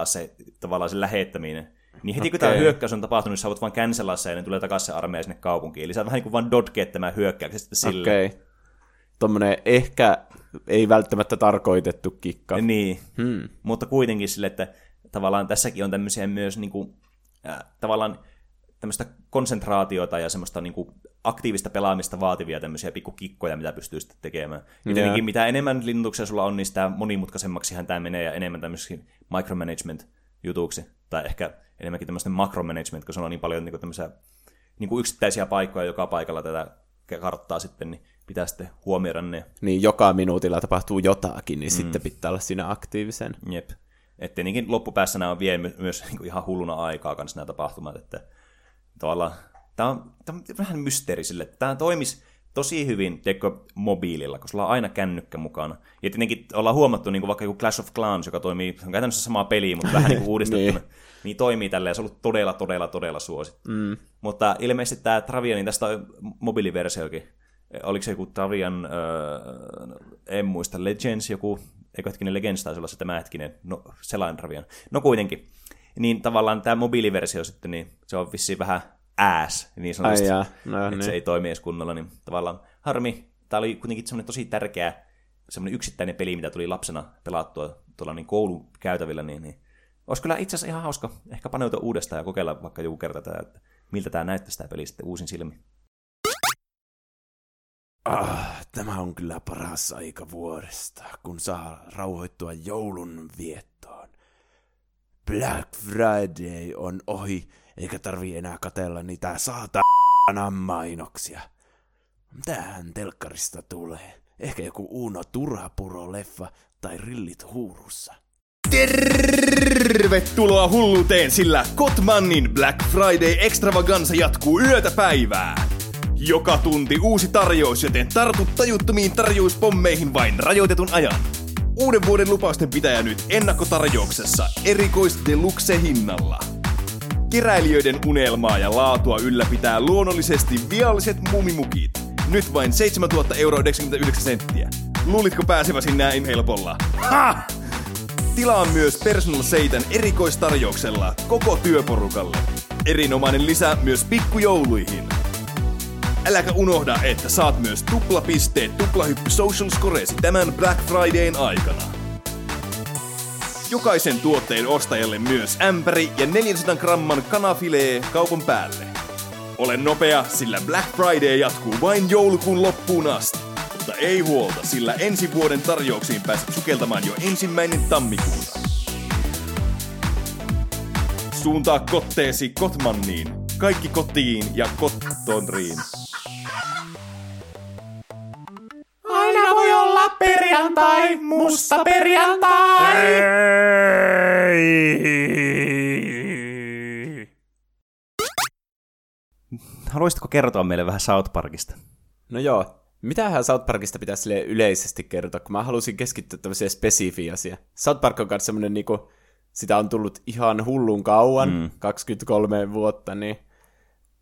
se tavallaan se lähettäminen. Niin heti okay. kun tämä hyökkäys on tapahtunut, niin sä voit vaan cancelaa se ja ne tulee takaisin se armeija sinne kaupunkiin. Eli sä vähän niin kuin vaan dodgee tämä hyökkäyksen sitten sille. Okei. Okay. Tuommoinen ehkä ei välttämättä tarkoitettu kikka. Niin, hmm. mutta kuitenkin sille, että tavallaan tässäkin on tämmöisiä myös niin kuin, äh, tavallaan tämmöistä konsentraatiota ja semmoista niin kuin aktiivista pelaamista vaativia tämmöisiä pikkukikkoja, mitä pystyy sitten tekemään. Ja tietenkin mitä enemmän linnutuksia sulla on, niin sitä monimutkaisemmaksihan tämä menee ja enemmän tämmöisiä micromanagement-jutuksi. Tai ehkä enemmänkin tämmöistä makromanagement, kun se on niin paljon niin tämmöisiä niin kuin yksittäisiä paikkoja joka paikalla tätä karttaa sitten, niin pitää sitten huomioida ne. Niin, joka minuutilla tapahtuu jotakin, niin mm. sitten pitää olla siinä aktiivisen. Jep. Että tietenkin loppupäässä nämä on vie myös niin kuin ihan hulluna aikaa kanssa nämä tapahtumat, että tavallaan tämä on, tämä on vähän mysteeri sille, että tämä toimisi tosi hyvin, tiedätkö, mobiililla, koska sulla on aina kännykkä mukana. Ja tietenkin ollaan huomattu niin kuin vaikka joku Clash of Clans, joka toimii, on käytännössä sama peli, mutta vähän niin kuin uudistettuna, niin. niin toimii tälleen, ja se on ollut todella, todella, todella suosittu. Mm. Mutta ilmeisesti tämä Travian, niin tästä on mobiiliversiokin. Oliko se joku Travian, äh, en muista, Legends, joku, eikö hetkinen Legends taisi olla se tämä hetkinen, no selain Travian. No kuitenkin. Niin tavallaan tämä mobiiliversio sitten, niin se on vissiin vähän ass, niin sanotusti, Ai no, että niin. se ei toimi edes kunnolla, niin tavallaan harmi. Tämä oli kuitenkin semmoinen tosi tärkeä semmoinen yksittäinen peli, mitä tuli lapsena pelattua tuolla niin koulun käytävillä, niin, niin olisi kyllä itse asiassa ihan hauska ehkä paneutua uudestaan ja kokeilla vaikka joku kerta tätä, että miltä tämä näyttäisi tämä peli sitten uusin silmin. Ah, tämä on kyllä paras aika vuodesta, kun saa rauhoittua joulun viettoon. Black Friday on ohi eikä tarvi enää katella niitä saatana mainoksia. Mitähän telkkarista tulee? Ehkä joku Uno Turhapuro-leffa tai Rillit huurussa. Tervetuloa hulluuteen, sillä Kotmannin Black Friday Extravaganza jatkuu yötä päivää. Joka tunti uusi tarjous, joten tartu tajuttomiin tarjouspommeihin vain rajoitetun ajan. Uuden vuoden lupausten pitäjä nyt ennakkotarjouksessa erikois deluxe hinnalla. Keräilijöiden unelmaa ja laatua ylläpitää luonnollisesti vialliset mumimukit. Nyt vain 7000 euroa 99 senttiä. Luulitko pääseväsi näin helpolla? Ha! Tilaa myös Personal Seitan erikoistarjouksella koko työporukalle. Erinomainen lisä myös pikkujouluihin. Äläkä unohda, että saat myös tuplapisteet tuplahyppy social scoreesi tämän Black Fridayn aikana jokaisen tuotteen ostajalle myös ämpäri ja 400 gramman kanafilee kaupan päälle. Ole nopea, sillä Black Friday jatkuu vain joulukuun loppuun asti. Mutta ei huolta, sillä ensi vuoden tarjouksiin pääset sukeltamaan jo ensimmäinen tammikuuta. Suuntaa kotteesi Kotmanniin. Kaikki kotiin ja kottonriin. Aina voi olla perjantai, musta perjantai! Haluaisitko kertoa meille vähän South Parkista? No joo, Mitähän South Parkista pitäisi yleisesti kertoa, kun mä halusin keskittyä tämmöiseen spesifiin asiaan. South Park on kanssa semmoinen, niinku, sitä on tullut ihan hullun kauan, mm. 23 vuotta, niin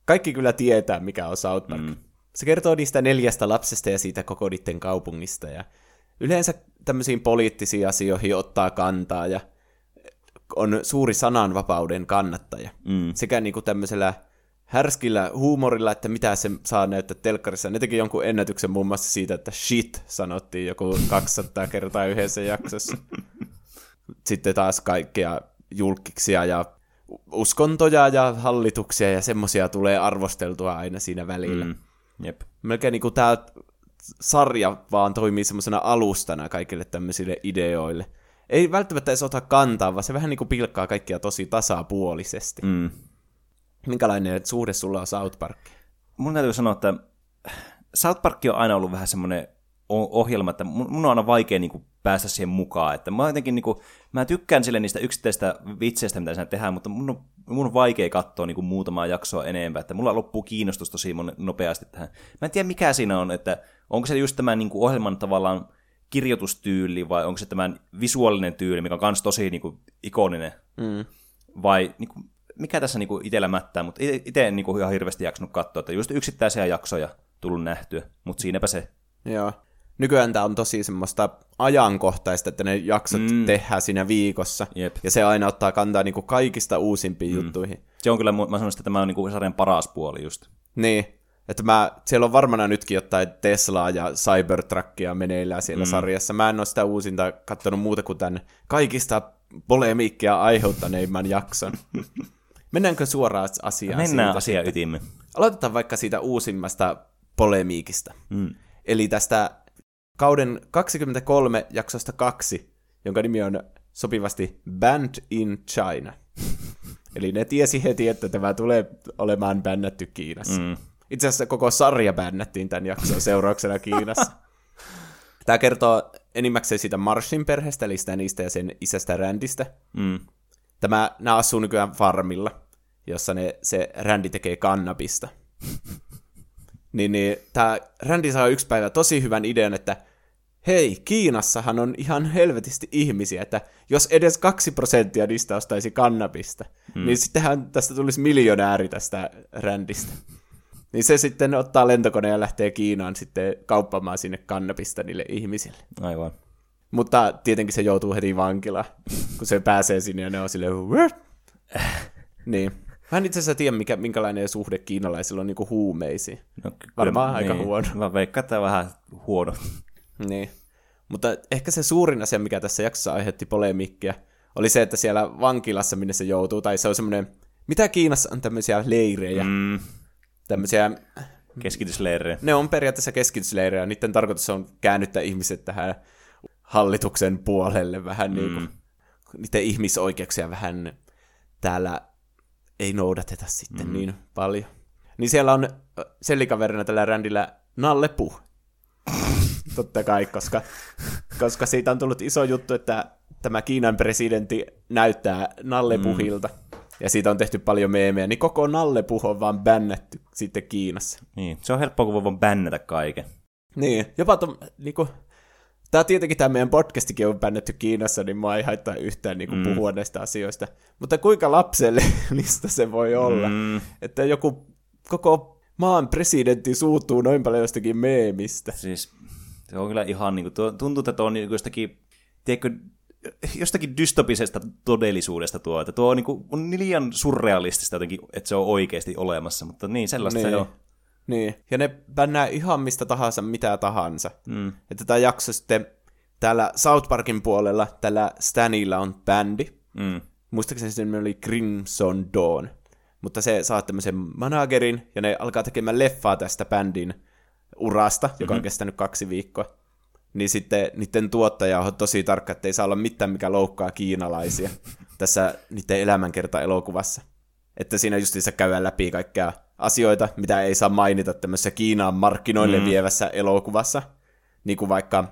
kaikki kyllä tietää, mikä on South Park. Mm. Se kertoo niistä neljästä lapsesta ja siitä koko niiden kaupungista, ja yleensä tämmöisiin poliittisiin asioihin ottaa kantaa, ja on suuri sananvapauden kannattaja. Mm. Sekä niinku tämmöisellä härskillä huumorilla, että mitä se saa näyttää telkkarissa. Ne teki jonkun ennätyksen muun muassa siitä, että shit sanottiin joku 200 kertaa yhdessä jaksossa. Sitten taas kaikkea julkiksia ja uskontoja ja hallituksia ja semmosia tulee arvosteltua aina siinä välillä. Mm. Jep. Melkein niin kuin tämä sarja vaan toimii semmoisena alustana kaikille tämmöisille ideoille. Ei välttämättä edes ota kantaa, vaan se vähän niin kuin pilkkaa kaikkia tosi tasapuolisesti. Mm. Minkälainen suhde sulla on South Park? Mun täytyy sanoa, että South Park on aina ollut vähän semmoinen ohjelma, että mun on aina vaikea niin kuin, päästä siihen mukaan. Että mä, jotenkin, niin kuin, mä tykkään sille niistä yksittäistä vitseistä, mitä siinä tehdään, mutta mun on, mun on vaikea katsoa niin kuin, muutamaa jaksoa enempää. Että mulla loppuu kiinnostus tosi nopeasti tähän. Mä en tiedä, mikä siinä on, että onko se just tämän niin kuin, ohjelman tavallaan kirjoitustyyli vai onko se tämän visuaalinen tyyli, mikä on myös tosi niin kuin, ikoninen. Mm. Vai niin kuin, mikä tässä niinku itsellä mättää, mutta itse en niinku ihan hirveästi jaksanut katsoa, että just yksittäisiä jaksoja tullut nähtyä, mutta siinäpä se. Joo. Nykyään tämä on tosi semmoista ajankohtaista, että ne jaksot mm. tehdään siinä viikossa. Jep. Ja se aina ottaa kantaa niinku kaikista uusimpiin mm. juttuihin. Se on kyllä, mä sanoisin, että tämä on niinku sarjan paras puoli just. Niin. Että mä, siellä on varmana nytkin jotain Teslaa ja Cybertruckia meneillään siellä mm. sarjassa. Mä en ole sitä uusinta katsonut muuta kuin tämän kaikista polemiikkia aiheuttaneimman jakson. Mennäänkö suoraan asiaan? Mennään asia ytimme. Aloitetaan vaikka siitä uusimmasta polemiikista. Mm. Eli tästä kauden 23 jaksosta kaksi, jonka nimi on sopivasti Band in China. Eli ne tiesi heti, että tämä tulee olemaan bännätty Kiinassa. Mm. Itse asiassa koko sarja bännättiin tämän jakson seurauksena Kiinassa. Tämä kertoo enimmäkseen siitä Marshin perheestä, eli sitä niistä ja sen isästä Randista. Mm. Tämä, nämä asuu nykyään farmilla, jossa ne, se Randy tekee kannabista. niin, niin tämä Randy saa yksi päivä tosi hyvän idean, että hei, Kiinassahan on ihan helvetisti ihmisiä, että jos edes kaksi prosenttia niistä ostaisi kannabista, hmm. niin sittenhän tästä tulisi miljonääri tästä Randista. Niin se sitten ottaa lentokoneen ja lähtee Kiinaan sitten kauppamaan sinne kannabista niille ihmisille. Aivan. Mutta tietenkin se joutuu heti vankilaan, kun se pääsee sinne ja ne on silleen, niin. Mä en itse asiassa tiedä, mikä, minkälainen suhde kiinalaisilla on niinku huumeisiin. No, Varmaan niin. aika huono. Mä veikkaan, että vähän huono. Niin. Mutta ehkä se suurin asia, mikä tässä jaksossa aiheutti polemiikkia, oli se, että siellä vankilassa, minne se joutuu, tai se on semmoinen, mitä Kiinassa on tämmöisiä leirejä, mm. tämmöisiä... Keskitysleirejä. Ne on periaatteessa keskitysleirejä, niiden tarkoitus on käännyttää ihmiset tähän hallituksen puolelle vähän mm. niin kuin, niiden ihmisoikeuksia vähän täällä ei noudateta sitten mm. niin paljon. Niin siellä on sellikaverina tällä rändillä Nalle Puh. Totta kai, koska, koska siitä on tullut iso juttu, että tämä Kiinan presidentti näyttää Nalle mm. Ja siitä on tehty paljon meemejä, niin koko Nalle Puh on vaan bännetty sitten Kiinassa. Niin, se on helppoa, kun voi bännätä kaiken. Niin, jopa to, niinku, Tämä tietenkin tämä meidän podcastikin on bännetty Kiinassa, niin mua ei haittaa yhtään niin kuin mm. puhua näistä asioista. Mutta kuinka lapsellista se voi olla, mm. että joku koko maan presidentti suuttuu noin paljon jostakin meemistä. Siis se on kyllä ihan niin kuin, tuntuu, että tuo on niin jostakin, tiedätkö, jostakin dystopisesta todellisuudesta tuo, että tuo on, niin kuin, on liian surrealistista jotenkin, että se on oikeasti olemassa, mutta niin, sellaista niin. se on. Niin, ja ne bännää ihan mistä tahansa, mitä tahansa. Mm. Että tämä jakso sitten täällä South Parkin puolella, tällä Stanilla on bändi. Mm. Muistaakseni se oli Crimson Dawn. Mutta se saa tämmöisen managerin, ja ne alkaa tekemään leffaa tästä bändin urasta, joka mm-hmm. on mhm. kestänyt kaksi viikkoa. Niin sitten niiden tuottaja on tosi tarkka, että ei saa olla mitään, mikä loukkaa kiinalaisia. tässä niiden elämänkerta-elokuvassa. Että siinä justiinsa käydään läpi kaikkea asioita, mitä ei saa mainita tämmöisessä Kiinaan markkinoille mm. vievässä elokuvassa. Niin kuin vaikka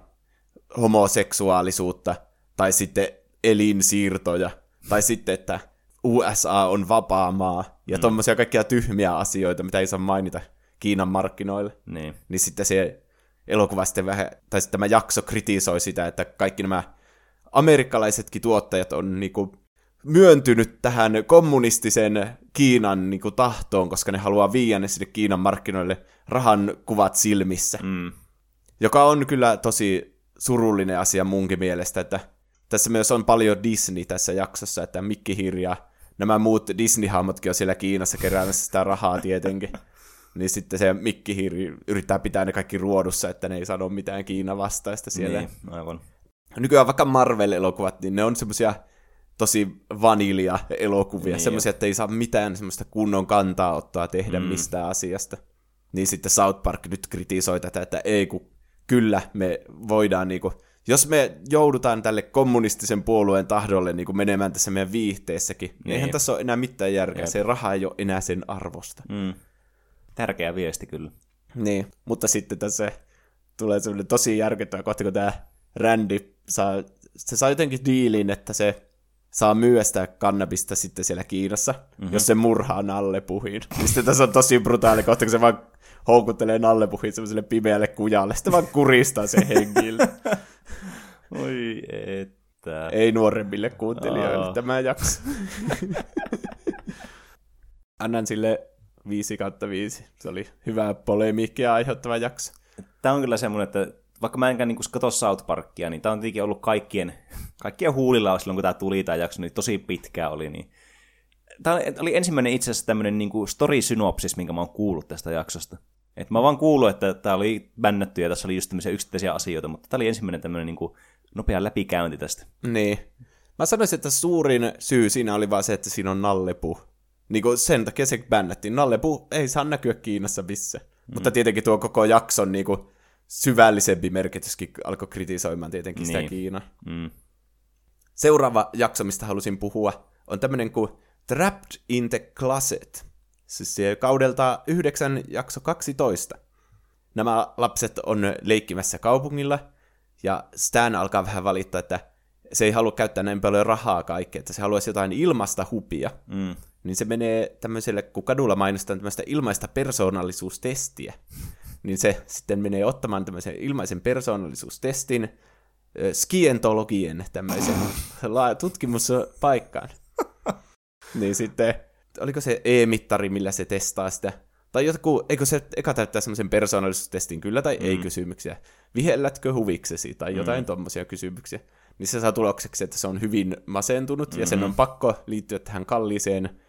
homoseksuaalisuutta, tai sitten elinsiirtoja, tai sitten, että USA on vapaa maa, ja mm. tommosia kaikkia tyhmiä asioita, mitä ei saa mainita Kiinan markkinoille. Niin. Niin sitten se elokuva sitten vähän, tai sitten tämä jakso kritisoi sitä, että kaikki nämä amerikkalaisetkin tuottajat on niinku myöntynyt tähän kommunistisen Kiinan niinku tahtoon, koska ne haluaa viiä ne sinne Kiinan markkinoille rahan kuvat silmissä. Mm. Joka on kyllä tosi surullinen asia munkin mielestä, että tässä myös on paljon Disney tässä jaksossa, että Mikki Hirja, nämä muut Disney-hahmotkin on siellä Kiinassa keräämässä sitä rahaa tietenkin. niin sitten se Mikki Hirri yrittää pitää ne kaikki ruodussa, että ne ei sano mitään Kiina vastaista siellä. Niin, aivan. Nykyään vaikka Marvel-elokuvat, niin ne on semmoisia tosi vanilja-elokuvia, niin semmoisia, että ei saa mitään semmoista kunnon kantaa ottaa tehdä mm. mistään asiasta. Niin sitten South Park nyt kritisoi tätä, että ei kun kyllä me voidaan niinku, jos me joudutaan tälle kommunistisen puolueen tahdolle niinku menemään tässä meidän viihteessäkin, niin. niin eihän tässä ole enää mitään järkeä. Jep. Se raha ei ole enää sen arvosta. Mm. Tärkeä viesti kyllä. Niin, mutta sitten tässä tulee semmoinen tosi järkyttävä kohta, kun tämä Randy saa, se saa jotenkin diilin, että se saa myyä sitä kannabista sitten siellä Kiinassa, mm-hmm. jos se murhaa nallepuhin. Niin sitten tässä on tosi brutaali kohta, kun se vaan houkuttelee nallepuhin semmoiselle pimeälle kujalle, sitten vaan kuristaa sen henkilö. Oi että. Ei nuoremmille kuuntelijoille Aa. tämä jakso. Annan sille 5 kautta 5. Se oli hyvä polemiikkia aiheuttava jakso. Tämä on kyllä semmoinen, että vaikka mä enkään niin katso South Parkia, niin tämä on tietenkin ollut kaikkien, kaikkien huulilla silloin, kun tämä tuli tämä jakso, niin tosi pitkää oli. Niin... Tämä oli ensimmäinen itse asiassa tämmöinen niin story-synopsis, minkä mä oon kuullut tästä jaksosta. Et mä vaan kuullut, että tämä oli bännätty ja tässä oli just tämmöisiä yksittäisiä asioita, mutta tämä oli ensimmäinen tämmöinen niin nopea läpikäynti tästä. Niin. Mä sanoisin, että suurin syy siinä oli vaan se, että siinä on nallepu. Niin kuin sen takia se bännättiin. Nallepu ei saa näkyä Kiinassa missä. Mm. Mutta tietenkin tuo koko jakson niin kuin, syvällisempi merkityskin alkoi kritisoimaan tietenkin niin. sitä Kiinaa. Mm. Seuraava jakso, mistä halusin puhua, on tämmöinen kuin Trapped in the Closet. Siis kaudelta 9 jakso 12. Nämä lapset on leikkimässä kaupungilla, ja Stan alkaa vähän valittaa, että se ei halua käyttää näin paljon rahaa kaikkea, että se haluaisi jotain ilmasta hupia. Mm. Niin se menee tämmöiselle, kun kadulla mainostaa tämmöistä ilmaista persoonallisuustestiä niin se sitten menee ottamaan tämmöisen ilmaisen persoonallisuustestin skientologien tämmöisen tutkimuspaikkaan. niin sitten, oliko se e-mittari, millä se testaa sitä? Tai joku, eikö se eka täyttää semmoisen persoonallisuustestin kyllä tai mm. ei kysymyksiä. Vihellätkö huviksesi tai jotain mm. tommosia kysymyksiä. Niin se saa tulokseksi, että se on hyvin masentunut mm-hmm. ja sen on mm-hmm. pakko liittyä tähän kalliiseen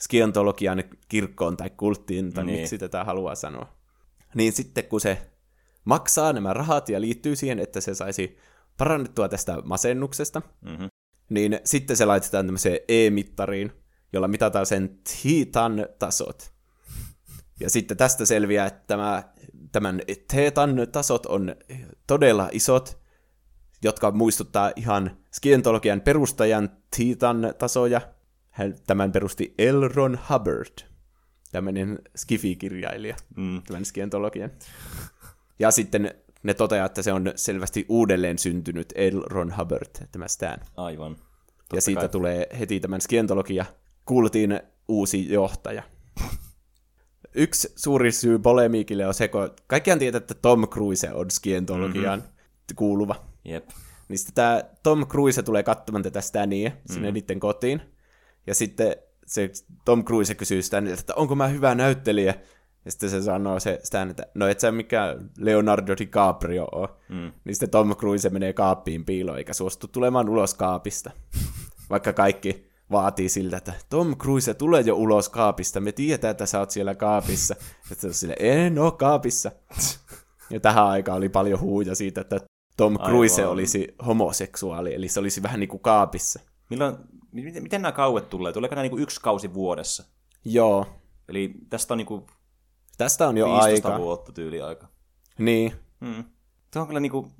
skientologian kirkkoon tai kulttiin tai niin. miksi tätä haluaa sanoa niin sitten kun se maksaa nämä rahat ja liittyy siihen, että se saisi parannettua tästä masennuksesta, mm-hmm. niin sitten se laitetaan tämmöiseen e-mittariin, jolla mitataan sen titan tasot. Ja sitten tästä selviää, että tämä, tämän teetan tasot on todella isot, jotka muistuttaa ihan skientologian perustajan titan tasoja. Tämän perusti Elron Hubbard tämmöinen skifi-kirjailija, mm. tämän skientologian. Ja sitten ne toteaa, että se on selvästi uudelleen syntynyt L. Ron Hubbard, tämä Stan. Aivan. Totta ja siitä kai. tulee heti tämän skientologia kuultiin uusi johtaja. Yksi suuri syy polemiikille on se, kun kaikkiaan tietää, että Tom Cruise on skientologiaan mm-hmm. kuuluva. Yep. Niin sitten tämä Tom Cruise tulee katsomaan tätä Stania sinne mm-hmm. niiden kotiin. Ja sitten se Tom Cruise kysyy Stanilta, että onko mä hyvä näyttelijä, ja sitten se sanoo se Stan, että no et sä mikään Leonardo DiCaprio ole. Mm. Niin sitten Tom Cruise menee kaappiin piiloon, eikä suostu tulemaan ulos kaapista. Vaikka kaikki vaatii siltä, että Tom Cruise tulee jo ulos kaapista, me tiedetään, että sä oot siellä kaapissa. Että se on sille, en oo kaapissa. Ja tähän aikaan oli paljon huuja siitä, että Tom Cruise Aivan. olisi homoseksuaali, eli se olisi vähän niin kuin kaapissa. Milloin, miten, miten nämä kauet tulee? Tuleeko nämä niin yksi kausi vuodessa? Joo. Eli tästä on niin kuin Tästä on jo aika. vuotta tyyli aika. Niin. Hmm. Tuo on kyllä niin kuin,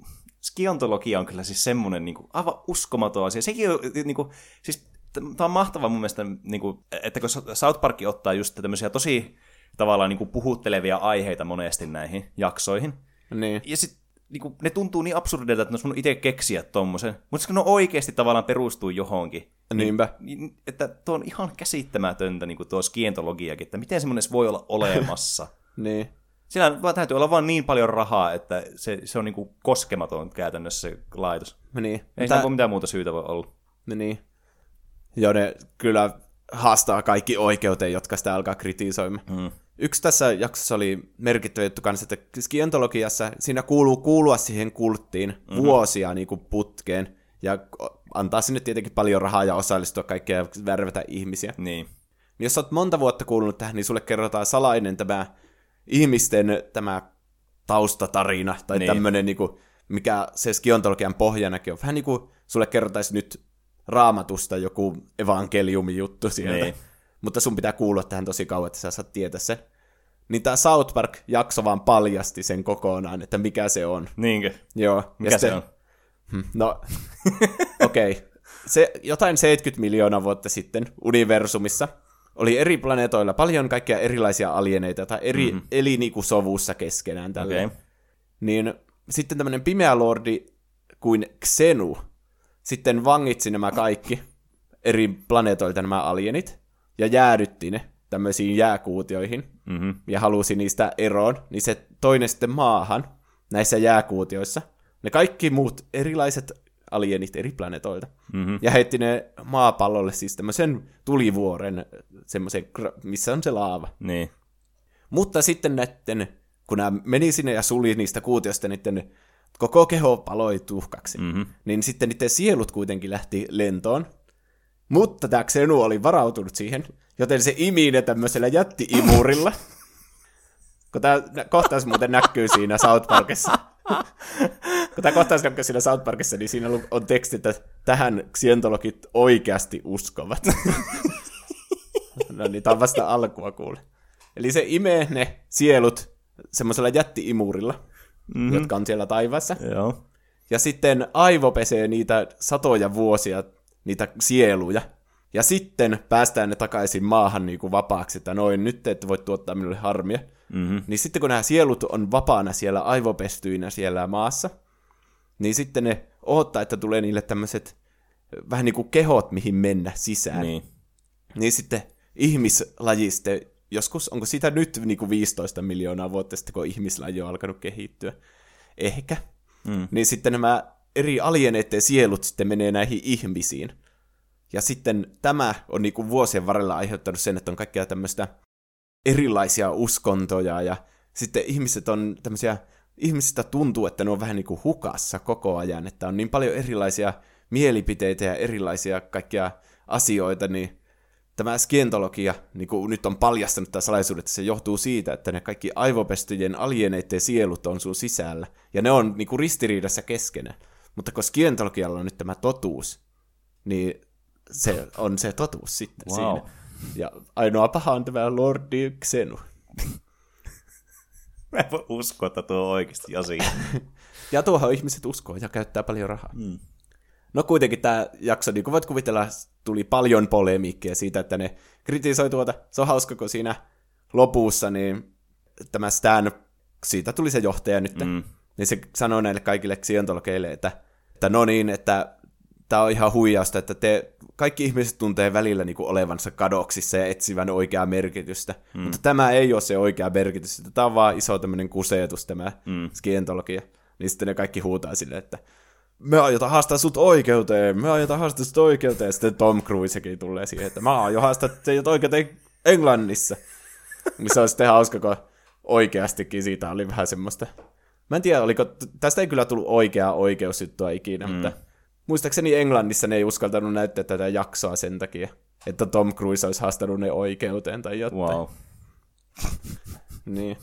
skiontologia on kyllä siis semmoinen niin kuin, aivan uskomaton asia. Sekin on niin kuin, siis tämä on mahtavaa mun mielestä, niin kuin, että kun South Park ottaa just tämmöisiä tosi tavallaan niin kuin puhuttelevia aiheita monesti näihin jaksoihin. Niin. Ja sitten niin kuin, ne tuntuu niin absurdilta, että ne olisi itse keksiä tommosen. Mutta kun ne oikeasti tavallaan perustuu johonkin. Niinpä. Niin, että tuo on ihan käsittämätöntä niin kuin tuo skientologiakin, että miten semmoinen voi olla olemassa. niin. Siinä vaan täytyy olla vaan niin paljon rahaa, että se, se on niin kuin koskematon käytännössä se laitos. Niin. Ei siinä voi mitään muuta syytä voi olla. Niin. Joo, ne kyllä haastaa kaikki oikeuteen, jotka sitä alkaa kritisoimaan. Mm. Yksi tässä jaksossa oli merkittävä juttu kanssa, että skientologiassa siinä kuuluu kuulua siihen kulttiin mm-hmm. vuosia niin kuin putkeen, ja antaa sinne tietenkin paljon rahaa ja osallistua kaikkea ja värvätä ihmisiä. Niin. Jos olet monta vuotta kuulunut tähän, niin sulle kerrotaan salainen tämä ihmisten tämä taustatarina, tai niin. tämmöinen, niin kuin, mikä se skiontologian pohjanakin on. Vähän niin kuin sulle kerrotaisi nyt raamatusta joku evankeliumi-juttu sieltä. Niin. Mutta sun pitää kuulla tähän tosi kauan, että sä saat tietää sen. Niin tämä South Park-jakso vaan paljasti sen kokonaan, että mikä se on. Niinkö? Joo. Mikä se sitten, on? Hmm, no, okei. Okay. Se jotain 70 miljoonaa vuotta sitten universumissa oli eri planeetoilla paljon kaikkia erilaisia alieneita, tai eri, mm-hmm. eli niinku sovussa keskenään tällä. Okay. Niin sitten tämmöinen pimeä lordi kuin Xenu sitten vangitsi nämä kaikki eri planeetoilta nämä alienit, ja jäädytti ne tämmöisiin jääkuutioihin, mm-hmm. ja halusi niistä eroon, niin se toinen sitten maahan näissä jääkuutioissa. Ne kaikki muut erilaiset alienit eri planeetoilta. Mm-hmm. Ja heitti ne maapallolle siis tämmöisen tulivuoren, semmoisen, missä on se laava. Niin. Mutta sitten näiden, kun nämä meni sinne ja suli niistä kuutiosta, niiden koko keho paloi tuhkaksi. Mm-hmm. Niin sitten niiden sielut kuitenkin lähti lentoon. Mutta tämä Xenu oli varautunut siihen, joten se imi ne tämmöisellä jätti-imurilla. kun tämä kohtaus muuten näkyy siinä South Parkissa. kun tämä kohtaus näkyy siinä South Parkissa, niin siinä on teksti, että tähän ksientologit oikeasti uskovat. no niin, tämä on vasta alkua kuule. Eli se imee ne sielut semmoisella jätti-imurilla mm-hmm. jotka on siellä taivaassa. Joo. Ja sitten aivo pesee niitä satoja vuosia, niitä sieluja. Ja sitten päästään ne takaisin maahan niin kuin vapaaksi, että noin, nyt te ette voi tuottaa minulle harmia. Mm-hmm. Niin sitten kun nämä sielut on vapaana siellä aivopestyinä siellä maassa, niin sitten ne odottaa, että tulee niille tämmöiset vähän niin kuin kehot, mihin mennä sisään. Niin. Niin sitten ihmislaji sitten joskus, onko sitä nyt niin kuin 15 miljoonaa vuotta sitten, kun ihmislaji on alkanut kehittyä? Ehkä. Mm. Niin sitten nämä eri alieneiden sielut sitten menee näihin ihmisiin. Ja sitten tämä on niin kuin vuosien varrella aiheuttanut sen, että on kaikkea tämmöistä erilaisia uskontoja ja sitten ihmiset on tämmöisiä, ihmisistä tuntuu, että ne on vähän niin kuin hukassa koko ajan, että on niin paljon erilaisia mielipiteitä ja erilaisia kaikkia asioita, niin tämä skientologia niin kuin nyt on paljastanut tämä salaisuus, että se johtuu siitä, että ne kaikki aivopestyjen alieneiden sielut on sun sisällä, ja ne on niin kuin ristiriidassa keskenään. Mutta kun skientologialla on nyt tämä totuus, niin se on se totuus sitten wow. siinä. Ja ainoa paha on tämä Lordi Xenu. Mä en voi uskoa, että tuo on oikeasti asia. ja tuohon ihmiset uskoo ja käyttää paljon rahaa. Mm. No kuitenkin tämä jakso, niin kuin voit kuvitella, tuli paljon polemiikkia siitä, että ne kritisoi tuota. Se on hauska, kun siinä lopussa niin tämä Stan, siitä tuli se johtaja nyt, mm. niin se sanoi näille kaikille ksientologeille, että, että no niin, että tämä on ihan huijausta, että te, kaikki ihmiset tuntee välillä niin kuin olevansa kadoksissa ja etsivän oikeaa merkitystä, mm. mutta tämä ei ole se oikea merkitys, että tämä on vaan iso tämmöinen kuseetus tämä mm. skientologia. Niin sitten ne kaikki huutaa silleen, että me aiotaan haastaa sut oikeuteen, me aiotaan haastaa sut oikeuteen. Sitten Tom Cruisekin tulee siihen, että mä aion haastaa teidät oikeuteen Englannissa. Missä on sitten hauska, kun oikeastikin siitä oli vähän semmoista. Mä en tiedä, oliko, tästä ei kyllä tullut oikeaa oikeusjuttua ikinä, mm. mutta muistaakseni Englannissa ne ei uskaltanut näyttää tätä jaksoa sen takia, että Tom Cruise olisi haastanut ne oikeuteen tai jotain. Wow. niin.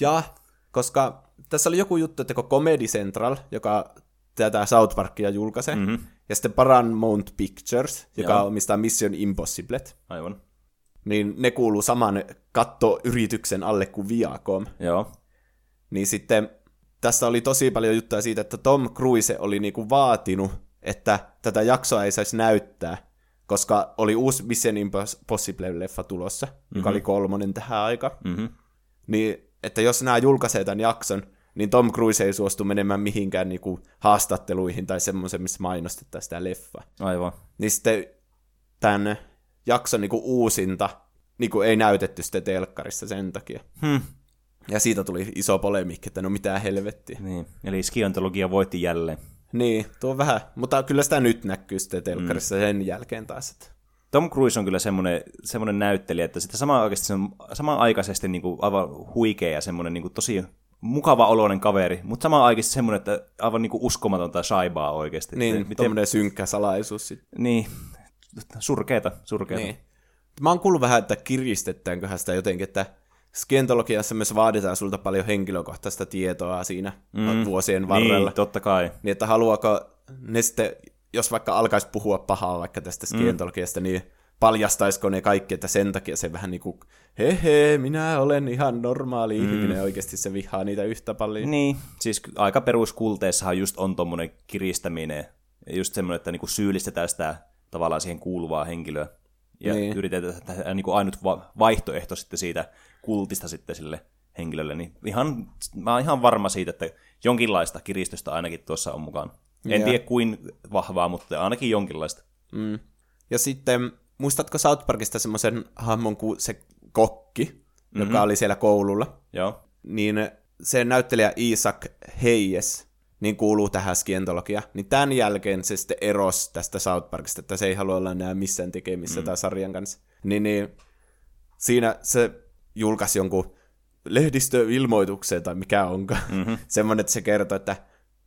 Ja koska tässä oli joku juttu, että kun Comedy Central, joka tätä South Parkia julkaise. Mm-hmm. Ja sitten Paramount Pictures, joka Joo. omistaa Mission Impossible. Aivan. Niin ne kuuluu saman kattoyrityksen alle kuin Viacom. Joo. Niin sitten tässä oli tosi paljon juttuja siitä, että Tom Cruise oli niinku vaatinut, että tätä jaksoa ei saisi näyttää, koska oli uusi Mission Impossible-leffa tulossa, mm-hmm. joka oli kolmonen tähän aikaan. Mm-hmm. Niin, että jos nämä julkaisee tämän jakson, niin Tom Cruise ei suostu menemään mihinkään niinku haastatteluihin tai semmoisen, missä mainostetaan sitä leffaa. Aivan. Niin sitten tämän jakson niinku uusinta niinku ei näytetty sitten telkkarissa sen takia. Hmm. Ja siitä tuli iso polemiikki, että no mitä helvettiä. Niin, eli skiantologia voitti jälleen. Niin, tuo on vähän, mutta kyllä sitä nyt näkyy sitten telkkarissa mm. sen jälkeen taas. Että... Tom Cruise on kyllä semmoinen, semmoinen näyttelijä, että sitä sama oikeasti, se on samanaikaisesti niin kuin aivan huikea ja semmoinen niin kuin tosi mukava oloinen kaveri, mutta samaan aikaan semmoinen, että aivan niin kuin uskomatonta shaibaa oikeasti. Niin, että, miten... synkkä salaisuus sitten. Niin, surkeeta, surkeeta. Niin. Mä oon kuullut vähän, että kiristetäänköhän sitä jotenkin, että skientologiassa myös vaaditaan sulta paljon henkilökohtaista tietoa siinä mm. vuosien varrella. Niin, totta kai. Niin, että haluaako ne sitten, jos vaikka alkaisi puhua pahaa vaikka tästä mm. skientologiasta, mm. niin paljastaisiko ne kaikki, että sen takia se vähän niin kuin, he he, minä olen ihan normaali mm. ihminen, oikeasti se vihaa niitä yhtä paljon. Niin, siis aika peruskulteessahan just on tuommoinen kiristäminen, just semmoinen, että niinku syyllistetään sitä tavallaan siihen kuuluvaa henkilöä, ja niin. yritetään tehdä niin kuin ainut vaihtoehto sitten siitä kultista sitten sille henkilölle, niin ihan, mä oon ihan varma siitä, että jonkinlaista kiristystä ainakin tuossa on mukaan. En ja. tiedä kuin vahvaa, mutta ainakin jonkinlaista. Mm. Ja sitten, muistatko South Parkista semmoisen hahmon kuin se kokki, mm-hmm. joka oli siellä koululla? Joo. Niin se näyttelijä Isaac Hayes, niin kuuluu tähän skientologia. Niin tämän jälkeen se sitten erosi tästä South Parkista, että se ei halua olla enää missään tekemissä mm. tämän sarjan kanssa. Niin, niin siinä se julkaisi jonkun lehdistöilmoituksen tai mikä onkaan. Mm-hmm. Semmoinen, että se kertoo, että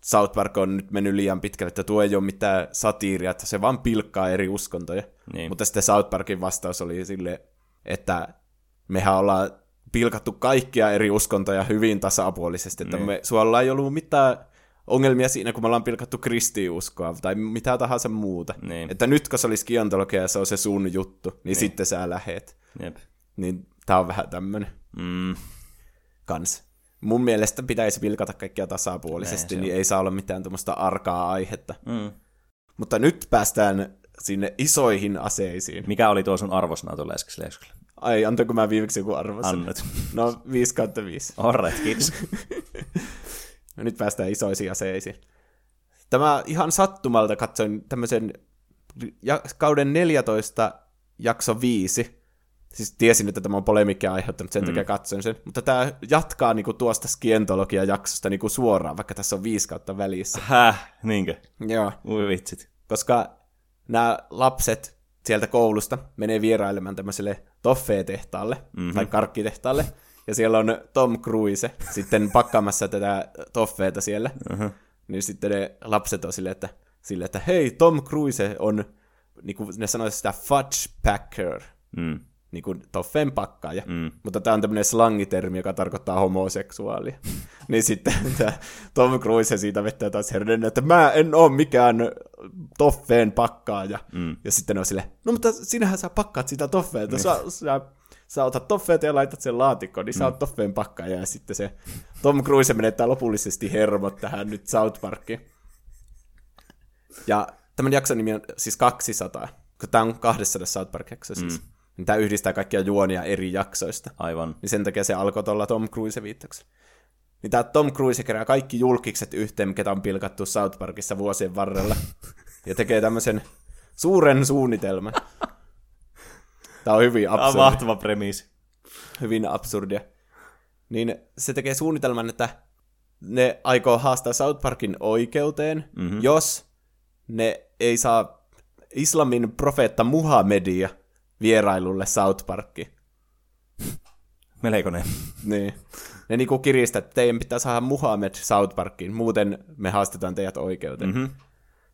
South Park on nyt mennyt liian pitkälle, että tuo ei ole mitään satiiria, että se vaan pilkkaa eri uskontoja. Niin. Mutta sitten South Parkin vastaus oli sille, että mehän ollaan pilkattu kaikkia eri uskontoja hyvin tasapuolisesti, että niin. me, sulla ei ollut mitään ongelmia siinä, kun me ollaan pilkattu kristiuskoa tai mitä tahansa muuta. Niin. Että nyt kun se olisi kiantologia ja se on se sun juttu, niin, niin. sitten sä lähet. Jep. Niin tää on vähän tämmönen mm. kans. Mun mielestä pitäisi pilkata kaikkia tasapuolisesti, niin ei saa olla mitään tuommoista arkaa aihetta. Mm. Mutta nyt päästään sinne isoihin aseisiin. Mikä oli tuo sun arvosana tuolla äskeisellä Ai, antoinko mä viimeksi joku arvosana? Annat. No, 5 kautta 5. Alright, kiitos. no nyt päästään isoisiin aseisiin. Tämä ihan sattumalta katsoin tämmöisen kauden 14 jakso 5 siis tiesin, että tämä on polemikkia aiheuttanut, sen mm. takia katsoin sen. Mutta tämä jatkaa niinku tuosta skientologia-jaksosta niinku suoraan, vaikka tässä on viisi kautta välissä. Häh, niinkö? Joo. Ui vitsit. Koska nämä lapset sieltä koulusta menee vierailemaan tämmöiselle toffee-tehtaalle, mm-hmm. tai karkkitehtaalle, ja siellä on Tom Cruise sitten pakkaamassa tätä toffeeta siellä. Uh-huh. Niin sitten ne lapset on silleen, että, sille, että hei, Tom Cruise on, niin kuin ne sanoisivat sitä fudge packer. Mm niin kuin toffeen pakkaaja. Mm. Mutta tämä on tämmöinen slangitermi, joka tarkoittaa homoseksuaalia. niin sitten tämä Tom Cruise siitä vetää taas herden, että mä en ole mikään toffeen pakkaaja. Mm. Ja sitten on sille, no mutta sinähän sä pakkaat sitä toffeeta. Niin. Sä, sä, sä otat toffeeta ja laitat sen laatikkoon, niin mm. sä oot toffeen pakkaaja. Ja sitten se Tom Cruise menettää lopullisesti hermot tähän nyt South Parkiin. Ja tämän jakson nimi on siis 200, kun tämä on 200 South Park-jakso siis. Mm tämä yhdistää kaikkia juonia eri jaksoista. Aivan. Niin sen takia se alkoi tuolla Tom Cruise viittaksi. Niin tämä Tom Cruise kerää kaikki julkikset yhteen, ketä on pilkattu South Parkissa vuosien varrella. ja tekee tämmöisen suuren suunnitelman. Tämä on hyvin absurdi. Tämä on mahtava premiisi. Hyvin absurdia. Niin se tekee suunnitelman, että ne aikoo haastaa South Parkin oikeuteen, mm-hmm. jos ne ei saa islamin profeetta Muhammedia vierailulle South Parkki. Melkoinen. niin. Ne niinku kiristää, että teidän pitää saada Muhammed South Parkkiin, muuten me haastetaan teidät oikeuteen. Mm-hmm.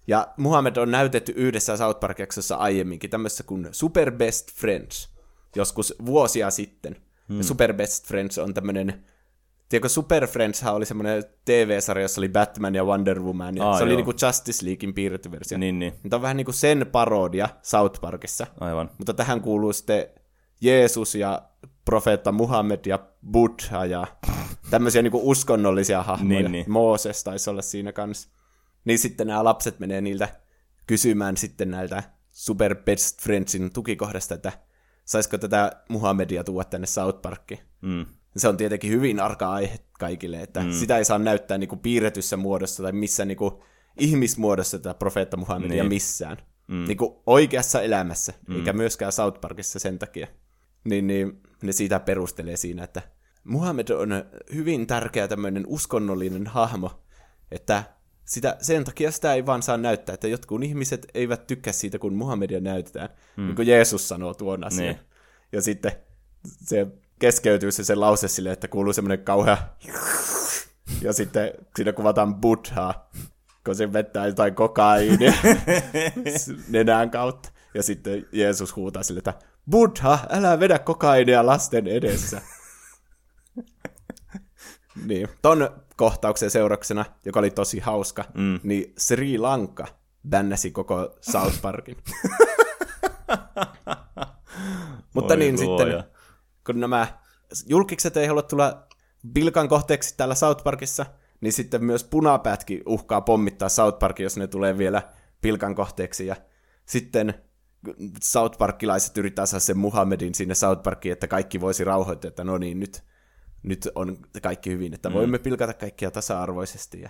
Ja Muhammed on näytetty yhdessä South park aiemminkin, tämmöisessä kuin Super Best Friends, joskus vuosia sitten. Mm. Ja Super Best Friends on tämmöinen Tiedätkö, Super Friends oli semmoinen TV-sarja, jossa oli Batman ja Wonder Woman, ja Aa, se joo. oli niinku Justice Leaguein piirretty versio. Niin, niin. Tämä on vähän niinku sen parodia South Parkissa. Aivan. Mutta tähän kuuluu sitten Jeesus ja profeetta Muhammed ja Buddha ja tämmöisiä niinku uskonnollisia hahmoja. Niin, niin. Mooses taisi olla siinä kanssa. Niin sitten nämä lapset menee niiltä kysymään sitten näiltä Super Best Friendsin tukikohdasta, että saisiko tätä Muhammedia tuoda tänne South Parkiin. Mm. Se on tietenkin hyvin arka aihe kaikille, että mm. sitä ei saa näyttää niinku piirretyssä muodossa tai missä niinku ihmismuodossa tätä profeetta Muhammedia niin. missään. Mm. Niinku oikeassa elämässä, mm. eikä myöskään South Parkissa sen takia. Niin, niin ne siitä perustelee siinä, että Muhammed on hyvin tärkeä tämmöinen uskonnollinen hahmo, että sitä, sen takia sitä ei vaan saa näyttää, että jotkut ihmiset eivät tykkää siitä, kun Muhammedia näytetään, mm. niin kuin Jeesus sanoo tuon asian. Niin. Ja sitten se keskeytyy se, se lause sille, että kuuluu semmoinen kauhea ja sitten siinä kuvataan Buddhaa, kun se vettää jotain kokaiinia nenään kautta. Ja sitten Jeesus huutaa sille, että Buddha, älä vedä kokaiinia lasten edessä. niin, ton kohtauksen seurauksena, joka oli tosi hauska, mm. niin Sri Lanka bännäsi koko South Parkin. Mutta Oi niin luoja. sitten, kun nämä julkikset ei halua tulla pilkan kohteeksi täällä South Parkissa, niin sitten myös punapäätkin uhkaa pommittaa South Parkin, jos ne tulee vielä pilkan kohteeksi. Ja sitten South Parkilaiset yrittää saada sen Muhammedin sinne South Parkiin, että kaikki voisi rauhoittaa, että no niin, nyt, nyt on kaikki hyvin, että mm. voimme pilkata kaikkia tasa-arvoisesti. Ja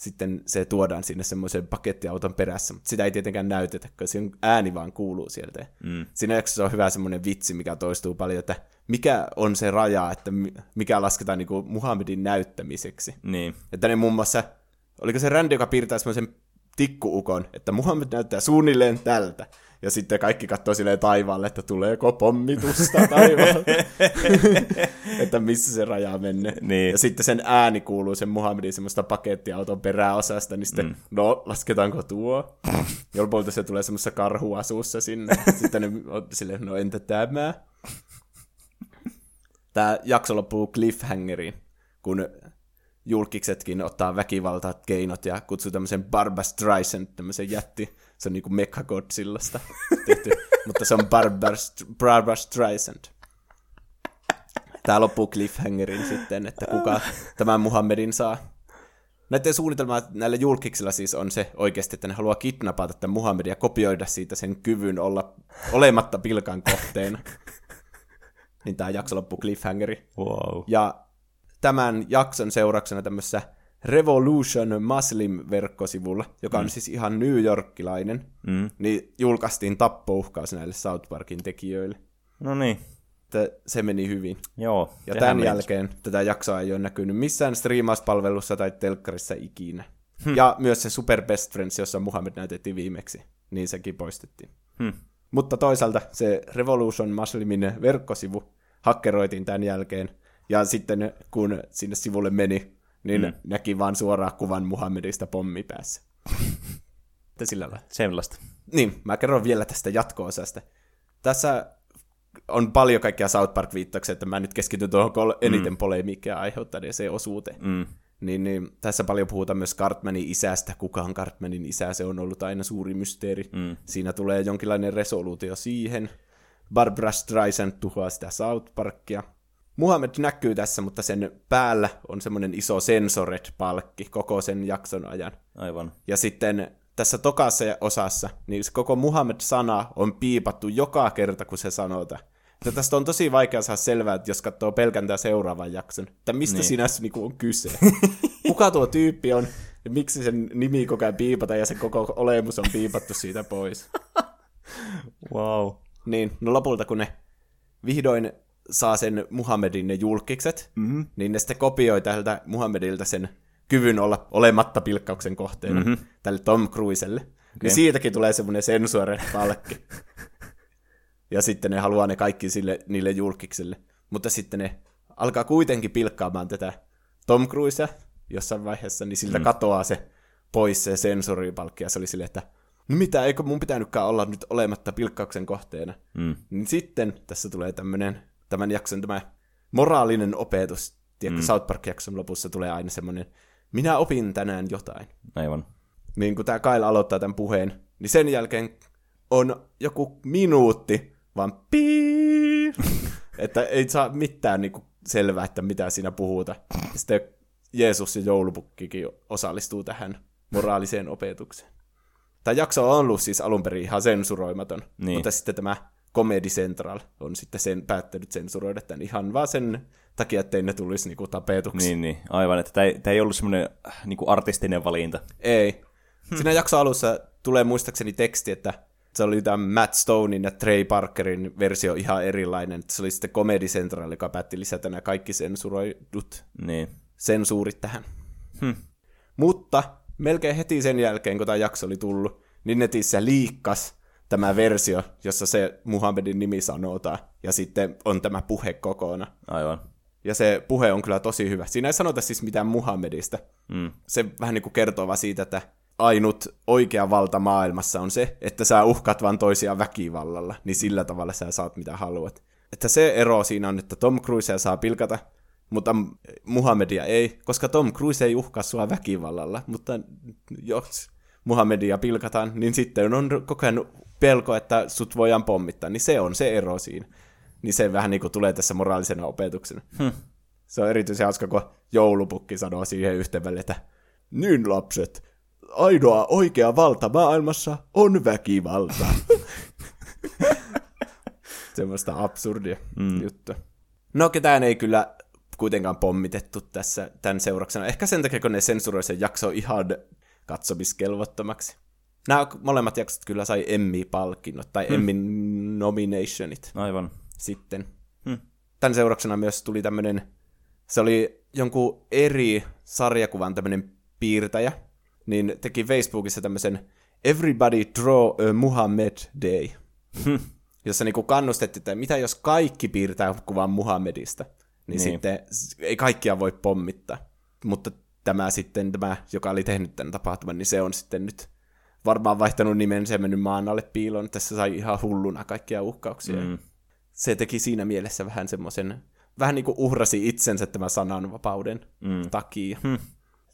sitten se tuodaan sinne semmoisen pakettiauton perässä, mutta sitä ei tietenkään näytetä, koska se ääni vaan kuuluu sieltä. Mm. Siinä jaksossa on hyvä semmoinen vitsi, mikä toistuu paljon, että mikä on se raja, että mikä lasketaan niin kuin Muhammedin näyttämiseksi. Niin. Että ne muun muassa, oliko se Randy, joka piirtää semmoisen tikkuukon, että Muhammed näyttää suunnilleen tältä. Ja sitten kaikki katsoo silleen taivaalle, että tuleeko pommitusta taivaalta. että missä se raja menee. Niin. Ja sitten sen ääni kuuluu sen Muhammedin semmoista pakettiauton peräosasta, niin sitten, mm. no, lasketaanko tuo? Ja lopulta se tulee semmoisessa karhuasuussa sinne. sitten ne on silleen, no entä tämä? Tämä jakso loppuu cliffhangeriin, kun julkiksetkin ottaa väkivaltaa keinot ja kutsuu tämmöisen Barbara Streisand, tämmöisen jätti, se on niinku Mechagodzillasta tehty, mutta se on Barbara, Barbara Streisand. Tämä loppuu cliffhangerin sitten, että kuka tämän Muhammedin saa. Näiden suunnitelma näillä julkiksilla siis on se oikeasti, että ne haluaa kidnapata tämän Muhammedia ja kopioida siitä sen kyvyn olla olematta pilkan kohteena. niin tämä jakso loppuu cliffhangeri. Wow. Ja tämän jakson seurauksena tämmöisessä Revolution Muslim-verkkosivulla, joka on mm. siis ihan New Yorkilainen, mm. niin julkaistiin tappouhkaus näille South Parkin tekijöille. No niin. Se meni hyvin. Joo. Ja tämän meni. jälkeen tätä jaksoa ei ole näkynyt missään striimauspalvelussa tai telkkarissa ikinä. Hmm. Ja myös se Super Best Friends, jossa Muhammed näytettiin viimeksi, niin sekin poistettiin. Hmm. Mutta toisaalta se Revolution Muslimin verkkosivu hakkeroitiin tämän jälkeen, ja sitten kun sinne sivulle meni, niin mm. näki vaan suoraan kuvan Muhammedista pommi päässä. Että sillä lailla. Sellaista. Niin, mä kerron vielä tästä jatko-osasta. Tässä on paljon kaikkia South Park-viittauksia, että mä nyt keskityn tuohon kol- eniten mm. polemiikkia aiheuttaneeseen osuuteen. Mm. Niin, niin, tässä paljon puhutaan myös Cartmanin isästä. Kuka on Cartmanin isä? Se on ollut aina suuri mysteeri. Mm. Siinä tulee jonkinlainen resoluutio siihen. Barbara Streisand tuhoaa sitä South Parkia. Muhammed näkyy tässä, mutta sen päällä on semmoinen iso sensored-palkki koko sen jakson ajan. Aivan. Ja sitten tässä tokassa osassa, niin se koko Muhammed-sana on piipattu joka kerta, kun se sanotaan. Ja tästä on tosi vaikea saada selvää, että jos katsoo pelkän tämän seuraavan jakson, että mistä niin. siinä niinku on kyse. Kuka tuo tyyppi on, ja miksi sen nimi koko ajan piipata, ja se koko olemus on piipattu siitä pois. wow. Niin, no lopulta kun ne vihdoin saa sen Muhammedin ne julkikset, mm-hmm. niin ne sitten kopioi tältä Muhammedilta sen kyvyn olla olematta pilkkauksen kohteena mm-hmm. tälle Tom Cruiselle. Okay. Niin siitäkin tulee semmoinen sensuore-palkki. ja sitten ne haluaa ne kaikki sille, niille julkiksille. Mutta sitten ne alkaa kuitenkin pilkkaamaan tätä Tom Cruisea jossain vaiheessa, niin siltä mm. katoaa se pois se sensoripalkki, ja se oli silleen, että no mitä, eikö mun pitänytkään olla nyt olematta pilkkauksen kohteena. Mm. Niin sitten tässä tulee tämmöinen tämän jakson tämä moraalinen opetus. Tiedätkö, mm. South Park-jakson lopussa tulee aina semmoinen, minä opin tänään jotain. Aivan. Niin kun tämä Kyle aloittaa tämän puheen, niin sen jälkeen on joku minuutti, vaan piir, että ei saa mitään niinku selvää, että mitä siinä puhuta. Sitten Jeesus ja joulupukkikin osallistuu tähän moraaliseen opetukseen. Tämä jakso on ollut siis alun perin ihan sensuroimaton, Niin. mutta sitten tämä Comedy Central on sitten sen päättänyt sensuroida tämän ihan vaan sen takia, ettei ne tulisi niinku tapetuksi. Niin, niin, aivan, että tämä ei, ei ollut semmoinen äh, niin artistinen valinta. Ei. Siinä jakso alussa tulee muistaakseni teksti, että se oli tämä Matt Stonein ja Trey Parkerin versio ihan erilainen. Se oli sitten Comedy Central, joka päätti lisätä nämä kaikki sensuroidut Niin. sensuurit tähän. Hm. Mutta melkein heti sen jälkeen, kun tämä jakso oli tullut, niin netissä liikkas tämä versio, jossa se Muhammedin nimi sanotaan, ja sitten on tämä puhe kokonaan. Aivan. Ja se puhe on kyllä tosi hyvä. Siinä ei sanota siis mitään Muhammedista. Mm. Se vähän niin kuin kertoo vaan siitä, että ainut oikea valta maailmassa on se, että sä uhkat vaan toisia väkivallalla, niin sillä tavalla sä saat mitä haluat. Että se ero siinä on, että Tom Cruise saa pilkata, mutta Muhammedia ei, koska Tom Cruise ei uhkaa sua väkivallalla, mutta jos Muhammedia pilkataan, niin sitten on koko ajan pelko, että sut voidaan pommittaa, niin se on se ero siinä. Niin se vähän niin kuin tulee tässä moraalisena opetuksena. Hm. Se on erityisen hauska, kun joulupukki sanoo siihen yhteen väliin, että niin lapset, ainoa oikea valta maailmassa on väkivalta. Semmoista absurdia mm. juttua. No ketään ei kyllä kuitenkaan pommitettu tässä tämän seurauksena. Ehkä sen takia, kun ne sensuroi sen jakso ihan katsomiskelvottomaksi. Nämä molemmat jaksot kyllä sai Emmy-palkinnot tai Emmy-nominationit Aivan. sitten. Hm. Tämän seurauksena myös tuli tämmöinen, se oli jonkun eri sarjakuvan tämmöinen piirtäjä, niin teki Facebookissa tämmöisen Everybody Draw a Muhammad Day, jossa niinku kannustettiin, että mitä jos kaikki piirtää kuvan Muhammedista, niin, Niin. sitten ei kaikkia voi pommittaa. Mutta tämä sitten, tämä, joka oli tehnyt tämän tapahtuman, niin se on sitten nyt varmaan vaihtanut nimensä ja mennyt maan alle piiloon. Tässä sai ihan hulluna kaikkia uhkauksia. Mm. Se teki siinä mielessä vähän semmoisen, vähän niin kuin uhrasi itsensä tämän sananvapauden Mm. takia. Hm.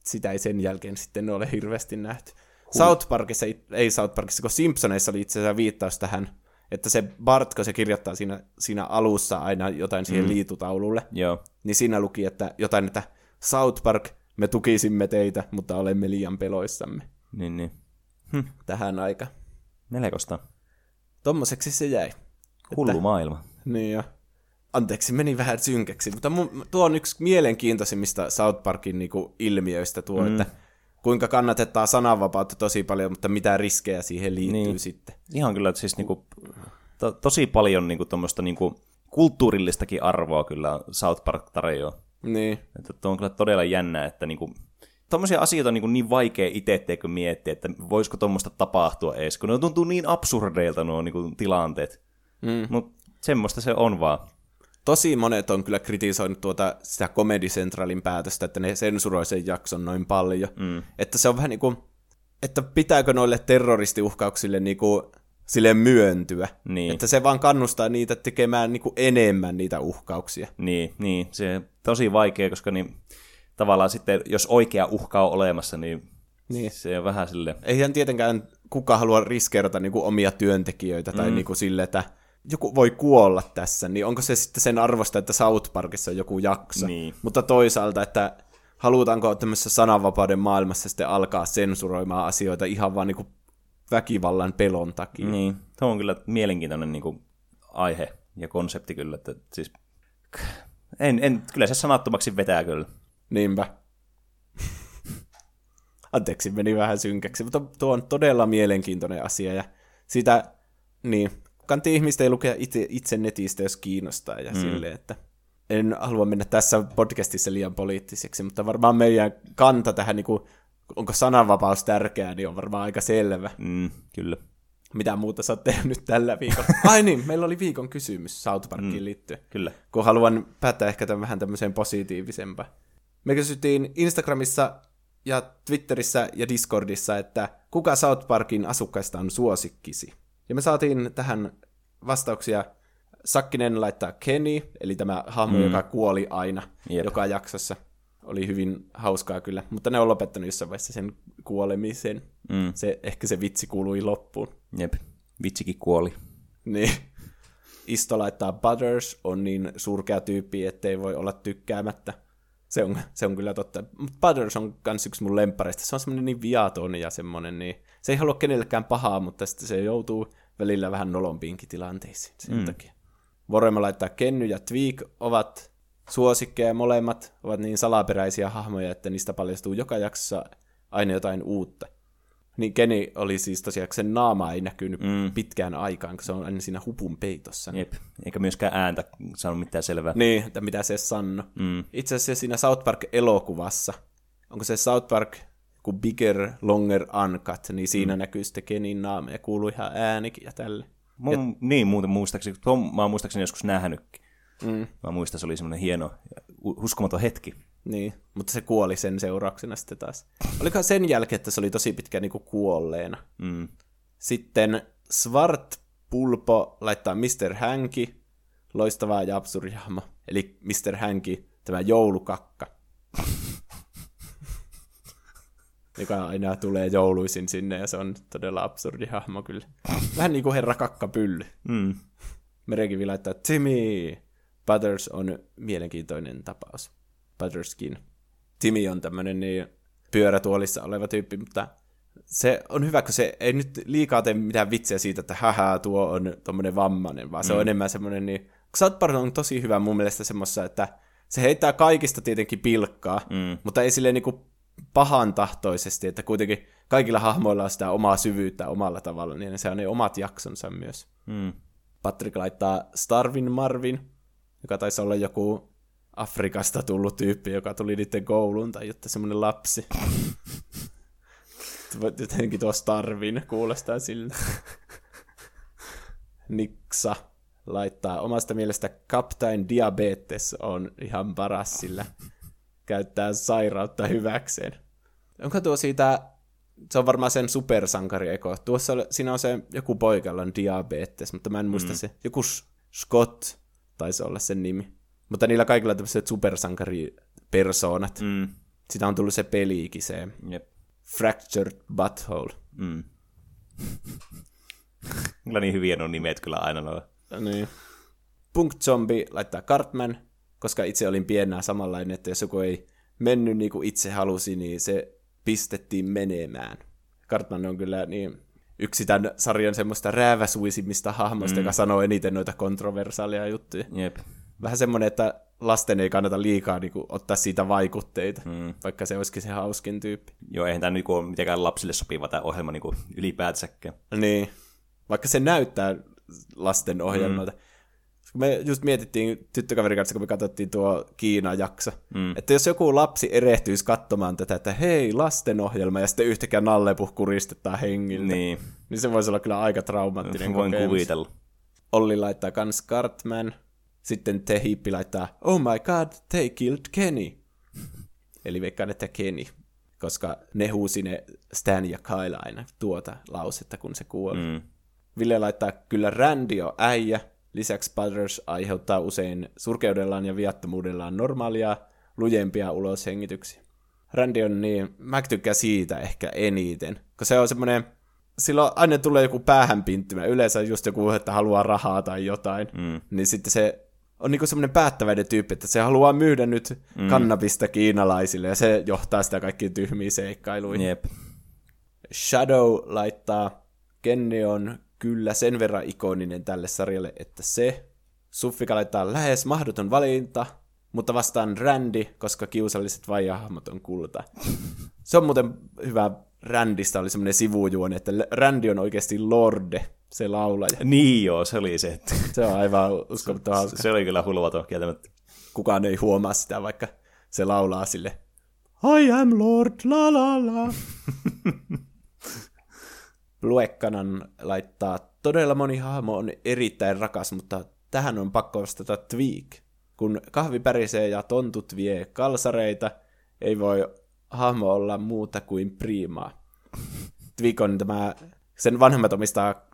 Sitä ei sen jälkeen sitten ole hirveästi nähty. South Parkissa, ei South Parkissa, kun Simpsoneissa oli itse asiassa viittaus tähän, että se Bart, kun se kirjoittaa siinä, siinä alussa aina jotain siihen mm. liitutaululle, Joo. niin siinä luki, että jotain, että South Park, me tukisimme teitä, mutta olemme liian peloissamme Niin, niin. Tähän aikaan. Melkoista. Tommoseksi se jäi. Hullu maailma. Niin jo. Anteeksi, meni vähän synkäksi, mutta mun, tuo on yksi mielenkiintoisimmista South Parkin niinku ilmiöistä tuo, mm. että kuinka kannatetaan sananvapautta tosi paljon, mutta mitä riskejä siihen liittyy niin. Sitten. Ihan kyllä, että siis niinku, to, tosi paljon niinku tuommoista niinku kulttuurillistakin arvoa kyllä South Park tarjoaa. Niin, Että tuo on kyllä todella jännä, että niinku, tuommoisia asioita on niinku niin vaikea itse miettiä, että voisiko tuommoista tapahtua edes, kun ne tuntuu niin absurdeilta nuo niinku tilanteet. Mm. Mutta semmoista se on vaan. tosi monet on kyllä kritisoinut tuota sitä Comedy Centralin päätöstä, että ne sensuroi sen jakson noin paljon. Mm. Että se on vähän niin kuin, että pitääkö noille terroristiuhkauksille niin kuin, sille myöntyä. Niin. Että se vaan kannustaa niitä tekemään niin kuin enemmän niitä uhkauksia. Niin, niin, se on tosi vaikea, koska niin, tavallaan sitten, jos oikea uhka on olemassa, niin, Niin. se on vähän sille Eihän tietenkään kuka halua riskeerata niinku omia työntekijöitä tai mm. niinku sille, että joku voi kuolla tässä, niin onko se sitten sen arvosta, että South Parkissa on joku jakso. Niin. Mutta toisaalta, että halutaanko tämmöisessä sananvapauden maailmassa sitten alkaa sensuroimaan asioita ihan vaan niinku väkivallan pelon takia. Niin, tuo on kyllä mielenkiintoinen niin kuin, aihe ja konsepti kyllä, että siis en, en, kyllä se sanattomaksi vetää kyllä. Niinpä. Anteeksi, meni vähän synkäksi, mutta tuo on todella mielenkiintoinen asia ja sitä, niin, kantti ihmistä ei lukea itse, itse netistä, jos kiinnostaa ja mm. silleen, että en halua mennä tässä podcastissa liian poliittiseksi, mutta varmaan meidän kanta tähän, niin kuin, onko sananvapaus tärkeää, niin on varmaan aika selvä. Mm, kyllä. Mitä muuta sä oot tehnyt tällä viikolla? Ai niin, meillä oli viikon kysymys South Parkiin mm. liittyen Kyllä. kun haluan päättää ehkä tämän vähän tämmöiseen positiivisempaan. Me kysyttiin Instagramissa ja Twitterissä ja Discordissa, että kuka South Parkin asukkaista on suosikkisi. Ja me saatiin tähän vastauksia. Sakkinen laittaa Kenny, eli tämä hahmo, mm. joka kuoli aina Jep. joka jaksossa. Oli hyvin hauskaa kyllä, mutta ne on lopettanut jossain vaiheessa sen kuolemisen. Mm. Se, ehkä se vitsi kuului loppuun. Jep, vitsikin kuoli. Niin. Isto laittaa Butters on niin surkea tyyppi, ettei voi olla tykkäämättä. Se on, se on kyllä totta. Butters on kans yksi mun lemppareista. Se on semmoinen niin viaton ja semmoinen, niin se ei halua kenellekään pahaa, mutta sitten se joutuu välillä vähän nolompiinkin tilanteisiin sen mm. takia. Voimme laittaa Kenny ja Tweak ovat suosikkeja molemmat, ovat niin salaperäisiä hahmoja, että niistä paljastuu joka jaksossa aina jotain uutta. Niin Kenny oli siis tosiaan, sen naama ei näkynyt mm. pitkään aikaan, kun se on aina siinä hupun peitossa. Jep, eikä myöskään ääntä saanut mitään selvää. Niin, että mitä se sanno. Mm. Itse asiassa siinä South Park-elokuvassa, onko se South Park kuin Bigger, Longer, Uncut, niin siinä mm. näkyy sitten Kenin naama ja kuuluu ihan äänikin ja tälle. Mun, ja... Niin, muuten muistaakseni, tuon mä oon muistaakseni joskus nähnytkin. Mm. Mä muistan, se oli semmoinen hieno, uskomaton hetki. Niin, mutta se kuoli sen seurauksena sitten taas. Oliko sen jälkeen, että se oli tosi pitkä niin kuolleena. Mm. Sitten Svart Pulpo laittaa Mr. Hanky, loistavaa ja absurdi hahmo. Eli Mr. Hanky, tämä joulukakka. joka aina tulee jouluisin sinne, ja se on todella absurdi hahmo kyllä. Vähän niin kuin herra kakkapylly. Mm. Merekivi laittaa Timmy. Butters on mielenkiintoinen tapaus. Butterskin. Timmy on tämmöinen niin pyörätuolissa oleva tyyppi, mutta se on hyvä, kun se ei nyt liikaa tee mitään vitsiä siitä, että hähää, tuo on tommonen vammainen, vaan mm. se on mm. enemmän semmoinen niin... South Park on tosi hyvä mun mielestä semmoissa, että se heittää kaikista tietenkin pilkkaa, mm. mutta ei silleen niinku pahan tahtoisesti, että kuitenkin kaikilla hahmoilla on sitä omaa syvyyttä omalla tavalla, niin se on ne omat jaksonsa myös. Mm. Patrick laittaa Starvin Marvin, joka taisi olla joku Afrikasta tullut tyyppi, joka tuli niiden kouluun, tai jotta semmoinen lapsi. Jotenkin tuo Starvin kuulostaa siltä. Niksa laittaa omasta mielestä Captain Diabetes on ihan paras, sillä käyttää sairautta hyväkseen. Onko tuo siitä, se on varmaan sen supersankari-eko. Tuossa siinä on se joku poika, on diabetes, mutta mä en muista mm. se. Joku Scott taisi olla sen nimi. Mutta niillä kaikilla on tämmöiset supersankari-persoonat. Mm. Sitä on tullut se peliikin, se yep. Fractured Butthole. Mm. kyllä niin hyviä nuo nimet kyllä aina nuo. Niin. Punk Zombie laittaa Cartman, koska itse olin pienää samanlainen, että jos joku ei mennyt niin kuin itse halusi, niin se pistettiin menemään. Cartman on kyllä niin yksi tämän sarjan semmoista rääväsuisimmista hahmoista, mm. joka sanoo eniten noita kontroversaalia juttuja. Jep. Vähän semmoinen, että lasten ei kannata liikaa niin kuin, ottaa siitä vaikutteita, mm. vaikka se olisikin se hauskin tyyppi. Joo, eihän tämä niin ole mitenkään lapsille sopiva tämä ohjelma niin kuin ylipäätänsäkään. Niin, vaikka se näyttää lasten ohjelmalta. Mm me just mietittiin tyttökaverin kanssa, kun me katsottiin tuo Kiina-jakso, mm. että jos joku lapsi erehtyisi katsomaan tätä, että hei, lastenohjelma, ja sitten yhtäkkiä nallepuh kuristetaan hengiltä, niin. niin se voisi olla kyllä aika traumaattinen Voin kokemus. kuvitella. Olli laittaa kans Cartman, sitten te Hippi laittaa, oh my god, they killed Kenny. Eli veikkaan, että Kenny, koska ne huusi ne Stan ja Kyle aina tuota lausetta, kun se kuoli. Mm. Ville laittaa kyllä Randy on äijä, Lisäksi Butters aiheuttaa usein surkeudellaan ja viattomuudellaan normaalia, lujempia uloshengityksiä. Randy on niin, mä tykkään siitä ehkä eniten, koska se on semmoinen, silloin aina tulee joku päähänpinttymä, yleensä just joku, että haluaa rahaa tai jotain, mm. niin sitten se on niinku semmoinen päättäväinen tyyppi, että se haluaa myydä nyt mm. kannabista kiinalaisille, ja se johtaa sitä kaikkiin tyhmiin seikkailuihin. Jep. Shadow laittaa, Kenny on kyllä sen verran ikoninen tälle sarjalle, että se Suffika laittaa lähes mahdoton valinta, mutta vastaan Randy, koska kiusalliset vaijahahmot on kulta. Se on muuten hyvä Randista oli semmoinen sivujuone, että Randy on oikeasti Lorde, se laulaja. Niin joo, se oli se. Se on aivan uskomaton se, se oli kyllä hulvaton kieltämättä. Kukaan ei huomaa sitä, vaikka se laulaa sille I am Lord, la la la. Luekkanan laittaa, todella moni hahmo on erittäin rakas, mutta tähän on pakko vastata Tweak. Kun kahvi pärisee ja tontut vie kalsareita, ei voi hahmo olla muuta kuin priimaa. Tweak on tämä, sen vanhemmat omistaa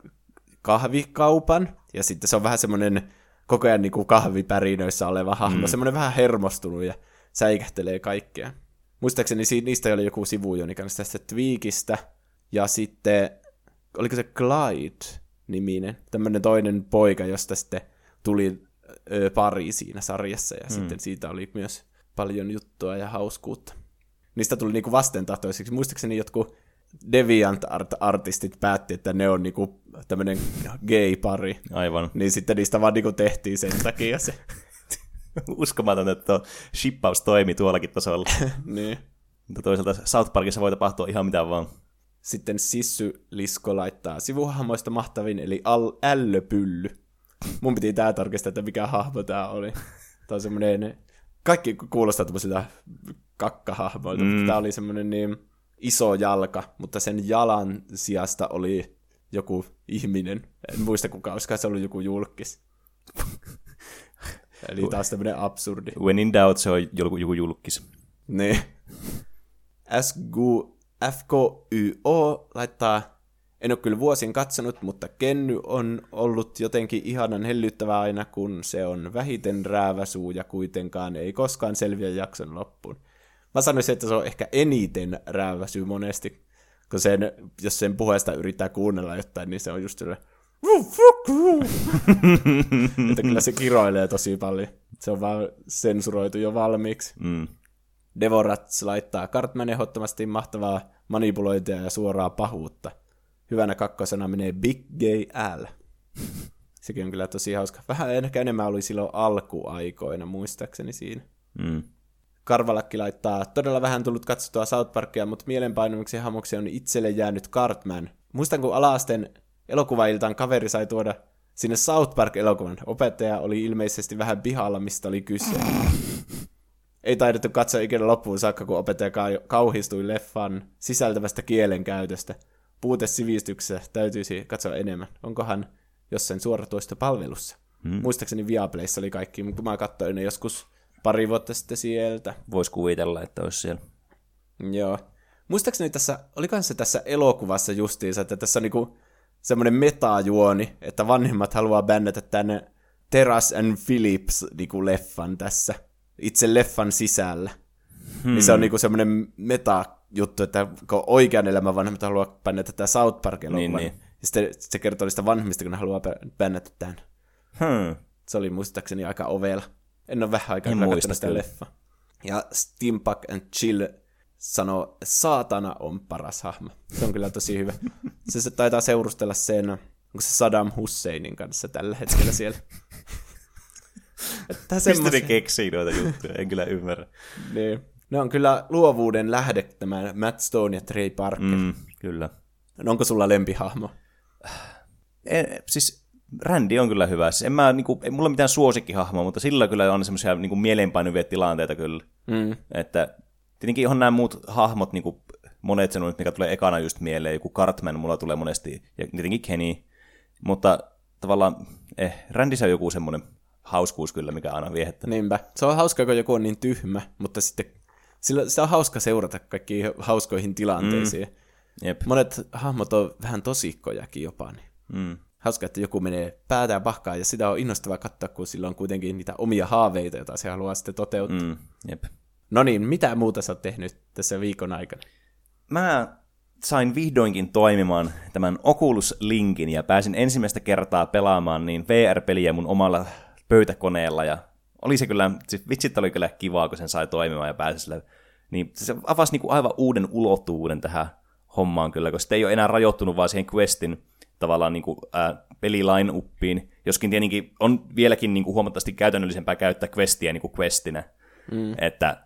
kahvikaupan, ja sitten se on vähän semmoinen koko ajan niin kuin kahvipärinöissä oleva hahmo, mm. semmoinen vähän hermostunut ja säikähtelee kaikkea. Muistaakseni niistä oli joku sivujoni kanssa tästä Tweakistä, ja sitten oliko se Clyde-niminen, tämmöinen toinen poika, josta sitten tuli ö, pari siinä sarjassa, ja mm. sitten siitä oli myös paljon juttua ja hauskuutta. Niistä tuli niinku vastentahtoisiksi. Muistaakseni jotkut Deviant Art-artistit päätti, että ne on niinku tämmöinen gay-pari. Aivan. Niin sitten niistä vaan niinku tehtiin sen takia se. Uskomaton, että tuo shippaus toimi tuollakin tasolla. niin. Mutta toisaalta South Parkissa voi tapahtua ihan mitä vaan. Sitten Sissy Lisko laittaa sivuhahmoista mahtavin, eli Al- Ällöpylly. Mun piti tää tarkistaa, että mikä hahmo tää oli. Tää on semmonen, kaikki kuulostaa tämmöisiltä kakkahahmoilta, mm. mutta tää oli semmonen niin iso jalka, mutta sen jalan sijasta oli joku ihminen. En muista kuka, olisiko se ollut joku julkis. Eli taas tämmönen absurdi. When in doubt, se on joku, joku julkis. Niin. FKYO laittaa, en ole kyllä vuosien katsonut, mutta Kenny on ollut jotenkin ihanan hellyttävää aina, kun se on vähiten rääväsuu ja kuitenkaan ei koskaan selviä jakson loppuun. Mä sanoisin, että se on ehkä eniten rääväsyy monesti, kun sen, jos sen puheesta yrittää kuunnella jotain, niin se on just sille että kyllä se kiroilee tosi paljon. Se on vaan sensuroitu jo valmiiksi. Mm. Devorats laittaa Cartman ehdottomasti mahtavaa manipulointia ja suoraa pahuutta. Hyvänä kakkosena menee Big Gay L. Sekin on kyllä tosi hauska. Vähän ehkä enemmän oli silloin alkuaikoina, muistaakseni siinä. Mm. Karvalakki laittaa todella vähän tullut katsottua South Parkia, mutta mielenpainumiksi hamoksi on itselle jäänyt Cartman. Muistan, kun alaasten elokuvailtaan kaveri sai tuoda sinne South Park-elokuvan. Opettaja oli ilmeisesti vähän pihalla, mistä oli kyse. Ei taidettu katsoa ikinä loppuun saakka, kun opettaja kauhistui leffan sisältävästä kielenkäytöstä. Puute sivistyksessä täytyisi katsoa enemmän. Onkohan jossain suoratoista palvelussa? Hmm. Muistaakseni Viaplayssa oli kaikki, mutta mä katsoin ne joskus pari vuotta sitten sieltä. Voisi kuvitella, että olisi siellä. Joo. Muistaakseni tässä, olikohan se tässä elokuvassa justiinsa, että tässä on niinku semmoinen metajuoni, että vanhemmat haluaa bännätä tänne Teras and Phillips niinku leffan tässä itse leffan sisällä. Hmm. Niin se on niinku semmoinen meta-juttu, että kun oikean elämän vanhemmat haluaa bännätä tätä South park niin, niin. ja sitten se kertoo niistä vanhemmista, kun ne haluaa bännätä tämän. Hmm. Se oli muistaakseni aika ovela. En ole vähän aikaa katsonut sitä leffa. Ja Steampunk and Chill sanoo, saatana on paras hahmo. Se on kyllä tosi hyvä. Se, se taitaa seurustella sen, onko se Saddam Husseinin kanssa tällä hetkellä siellä. Että Mistä ne keksii noita juttuja? En kyllä ymmärrä. niin. Ne on kyllä luovuuden lähde, tämä Matt Stone ja Trey Parker. Mm, kyllä. No onko sulla lempihahmo? En, siis Randy on kyllä hyvä. Siis en mä, niinku, ei mulla mitään suosikkihahmoa, mutta sillä kyllä on semmoisia niinku, mieleenpainuvia tilanteita kyllä. Mm. Että tietenkin ihan nämä muut hahmot, niinku, monet sanovat, mikä tulee ekana just mieleen, joku Cartman mulla tulee monesti, ja tietenkin Kenny, mutta tavallaan eh, Randy on joku semmoinen hauskuus kyllä, mikä aina viehettä. Niinpä. Se on hauska, kun joku on niin tyhmä, mutta sitten sillä, sitä on hauska seurata kaikkiin hauskoihin tilanteisiin. Mm. Jep. Monet hahmot on vähän tosikkojakin jopa. Niin. Mm. Hauska, että joku menee päätään pahkaan, ja sitä on innostavaa katsoa, kun sillä on kuitenkin niitä omia haaveita, joita se haluaa sitten toteuttaa. Mm. Jep. No niin, mitä muuta sä oot tehnyt tässä viikon aikana? Mä sain vihdoinkin toimimaan tämän Oculus Linkin ja pääsin ensimmäistä kertaa pelaamaan niin VR-peliä mun omalla pöytäkoneella ja oli se kyllä, siis vitsit oli kyllä kivaa, kun sen sai toimimaan ja pääsi sille. Niin se avasi niinku aivan uuden ulottuvuuden tähän hommaan kyllä, koska se ei ole enää rajoittunut vaan siihen questin tavallaan niinku, ää, peliline-uppiin, joskin tietenkin on vieläkin niinku huomattavasti käytännöllisempää käyttää questia niinku questinä, mm. että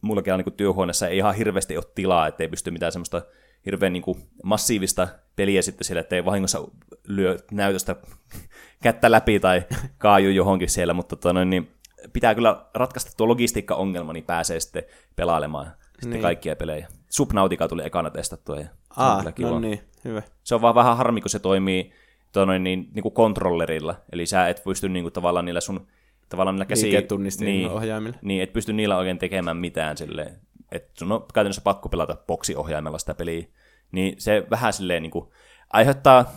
mullakin on niinku työhuoneessa ei ihan hirveästi ole tilaa, ettei pysty mitään semmoista hirveän niinku massiivista peliä sitten siellä, ettei vahingossa lyö näytöstä kättä läpi tai kaaju johonkin siellä, mutta tota, niin pitää kyllä ratkaista tuo logistiikka-ongelma, niin pääsee sitten pelailemaan sitten niin. kaikkia pelejä. Subnautica tuli ekana testattua. Ja Aa, no niin, hyvä. Se on vaan vähän harmi, kun se toimii noin, niin, niin kuin kontrollerilla. Eli sä et pysty niin kuin, tavallaan niillä sun tavallaan niillä käsi... niin, ohjaimilla. Niin, et pysty niillä oikein tekemään mitään silleen. Että sun on käytännössä pakko pelata boksiohjaimella sitä peliä. Niin se vähän silleen niin kuin, aiheuttaa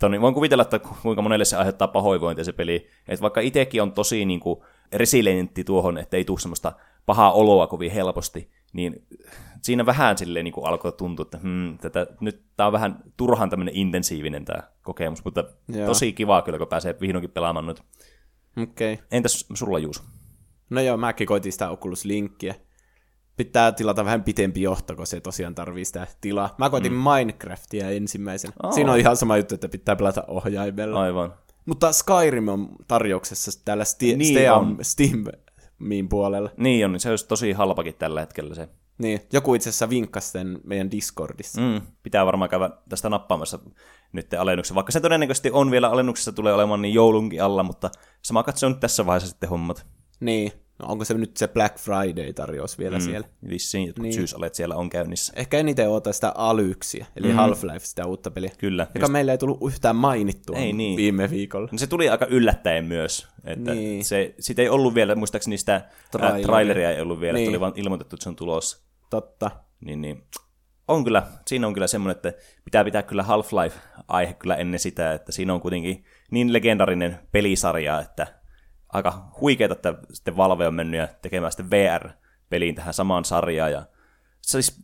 Toni, voin kuvitella, että kuinka monelle se aiheuttaa pahoinvointia se peli. Että vaikka itsekin on tosi niin kuin, resilientti tuohon, että ei tule semmoista pahaa oloa kovin helposti, niin siinä vähän silleen niin kuin alkoi tuntua, että hmm, tätä, nyt tämä on vähän turhan tämmöinen intensiivinen tämä kokemus, mutta Joo. tosi kiva kyllä, kun pääsee vihdoinkin pelaamaan nyt. Okay. Entäs sulla Juuso? No joo, mäkin koitin sitä Oculus Linkkiä. Pitää tilata vähän pitempi johto, kun se tosiaan tarvii sitä tilaa. Mä koitin mm. Minecraftia ensimmäisen. Oh. Siinä on ihan sama juttu, että pitää pelata ohjaimella. Aivan. Mutta Skyrim on tarjouksessa täällä Sti- niin Steam, Steam puolella. Niin on, niin se olisi tosi halpakin tällä hetkellä se. Niin, joku itse asiassa vinkkasi sen meidän Discordissa. Mm, pitää varmaan käydä tästä nappaamassa nyt alennuksen. Vaikka se todennäköisesti on vielä alennuksessa, tulee olemaan niin joulunkin alla, mutta sama katso nyt tässä vaiheessa sitten hommat. Niin, no onko se nyt se Black Friday-tarjous vielä mm, siellä? Vissiin, jotkut niin. syysalet siellä on käynnissä. Ehkä eniten oota sitä Alyxia, eli mm. Half-Life, sitä uutta peliä. Kyllä. Joka just... meillä ei tullut yhtään mainittua ei, niin. viime viikolla. No se tuli aika yllättäen myös. Että niin. se, siitä ei ollut vielä, muistaakseni sitä Traileria, traileria ei ollut vielä, niin. että oli vaan ilmoitettu, että se on tulossa. Totta. Niin, niin. On kyllä, siinä on kyllä semmoinen, että pitää pitää kyllä Half-Life-aihe kyllä ennen sitä, että siinä on kuitenkin niin legendarinen pelisarja, että aika huikeeta, että sitten Valve on mennyt ja tekemään sitten VR-peliin tähän samaan sarjaan. Ja siis,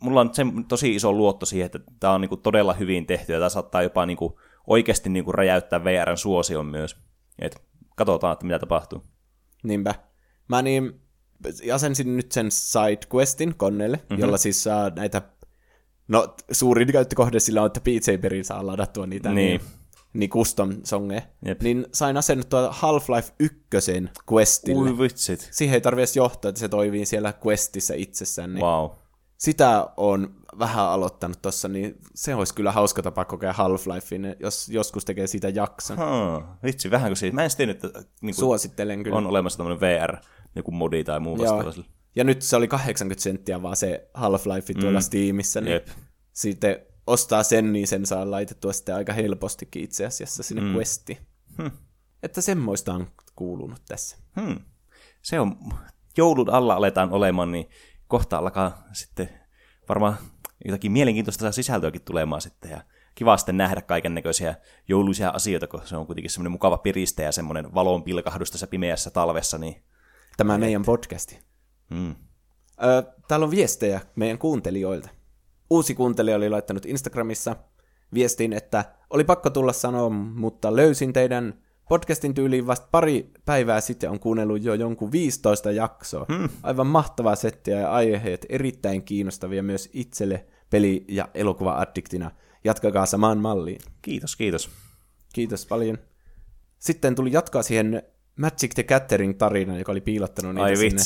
mulla on se tosi iso luotto siihen, että tämä on niinku todella hyvin tehty ja tämä saattaa jopa niinku oikeasti niinku räjäyttää VRn suosion myös. Et katsotaan, että mitä tapahtuu. Niinpä. Mä niin asensin nyt sen sidequestin koneelle, mm-hmm. jolla siis saa näitä, no suurin käyttökohde sillä on, että Beat Saberin saa ladattua niitä niin, niin, niin custom songeja. Jep. Niin sain asennettua Half-Life 1 questille. Ui vitsit. Siihen ei tarvitse johtaa, että se toimii siellä questissa itsessään. Niin wow. Sitä on vähän aloittanut tuossa, niin se olisi kyllä hauska tapa kokea Half-Lifein, jos joskus tekee siitä jakson. Hmm, vitsi, vähän kuin siitä. Mä en tiennyt, että niin Suosittelen kyllä. on olemassa tämmöinen VR joku modi tai muu vastaava. Ja nyt se oli 80 senttiä vaan se Half-Life tuolla mm. Steamissa, niin Jep. sitten ostaa sen, niin sen saa laitettua sitten aika helpostikin itse asiassa sinne mm. Questiin. Hmm. Että semmoista on kuulunut tässä. Hmm. Se on, joulun alla aletaan olemaan, niin kohta alkaa sitten varmaan jotakin mielenkiintoista sisältöäkin tulemaan sitten, ja kiva sitten nähdä kaiken näköisiä jouluisia asioita, kun se on kuitenkin semmoinen mukava piriste ja semmoinen valon pilkahdus tässä pimeässä talvessa, niin tämä meidän podcasti. Mm. Ö, täällä on viestejä meidän kuuntelijoilta. Uusi kuuntelija oli laittanut Instagramissa viestin, että oli pakko tulla sanoa, mutta löysin teidän podcastin tyyliin vasta pari päivää sitten on kuunnellut jo jonkun 15 jaksoa. Hmm. Aivan mahtavaa settiä ja aiheet erittäin kiinnostavia myös itselle peli- ja elokuva-addiktina. Jatkakaa samaan malliin. Kiitos, kiitos. Kiitos paljon. Sitten tuli jatkaa siihen Magic the Gathering tarina, joka oli piilottanut niitä Ai sinne,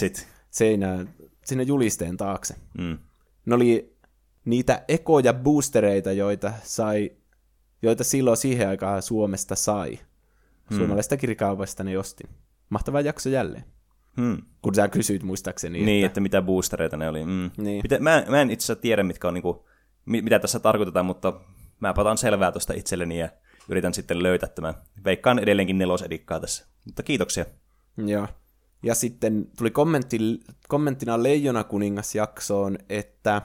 seinään, sinne julisteen taakse. Mm. Ne oli niitä ekoja boostereita, joita sai, joita silloin siihen aikaan Suomesta sai. Hmm. Suomalaisesta kirjakaupasta ne ostin. Mahtava jakso jälleen. Hmm. Kun sä kysyit muistaakseni. Niin, että, että mitä boostereita ne oli. Mm. Niin. Mitä, mä, mä en itse asiassa tiedä, mitkä on, niinku, mitä tässä tarkoitetaan, mutta mä pataan selvää tuosta itselleni ja yritän sitten löytää tämän. Veikkaan edelleenkin nelosedikkaa tässä. Mutta kiitoksia. Joo. Ja sitten tuli kommentti, kommenttina Leijona kuningas jaksoon, että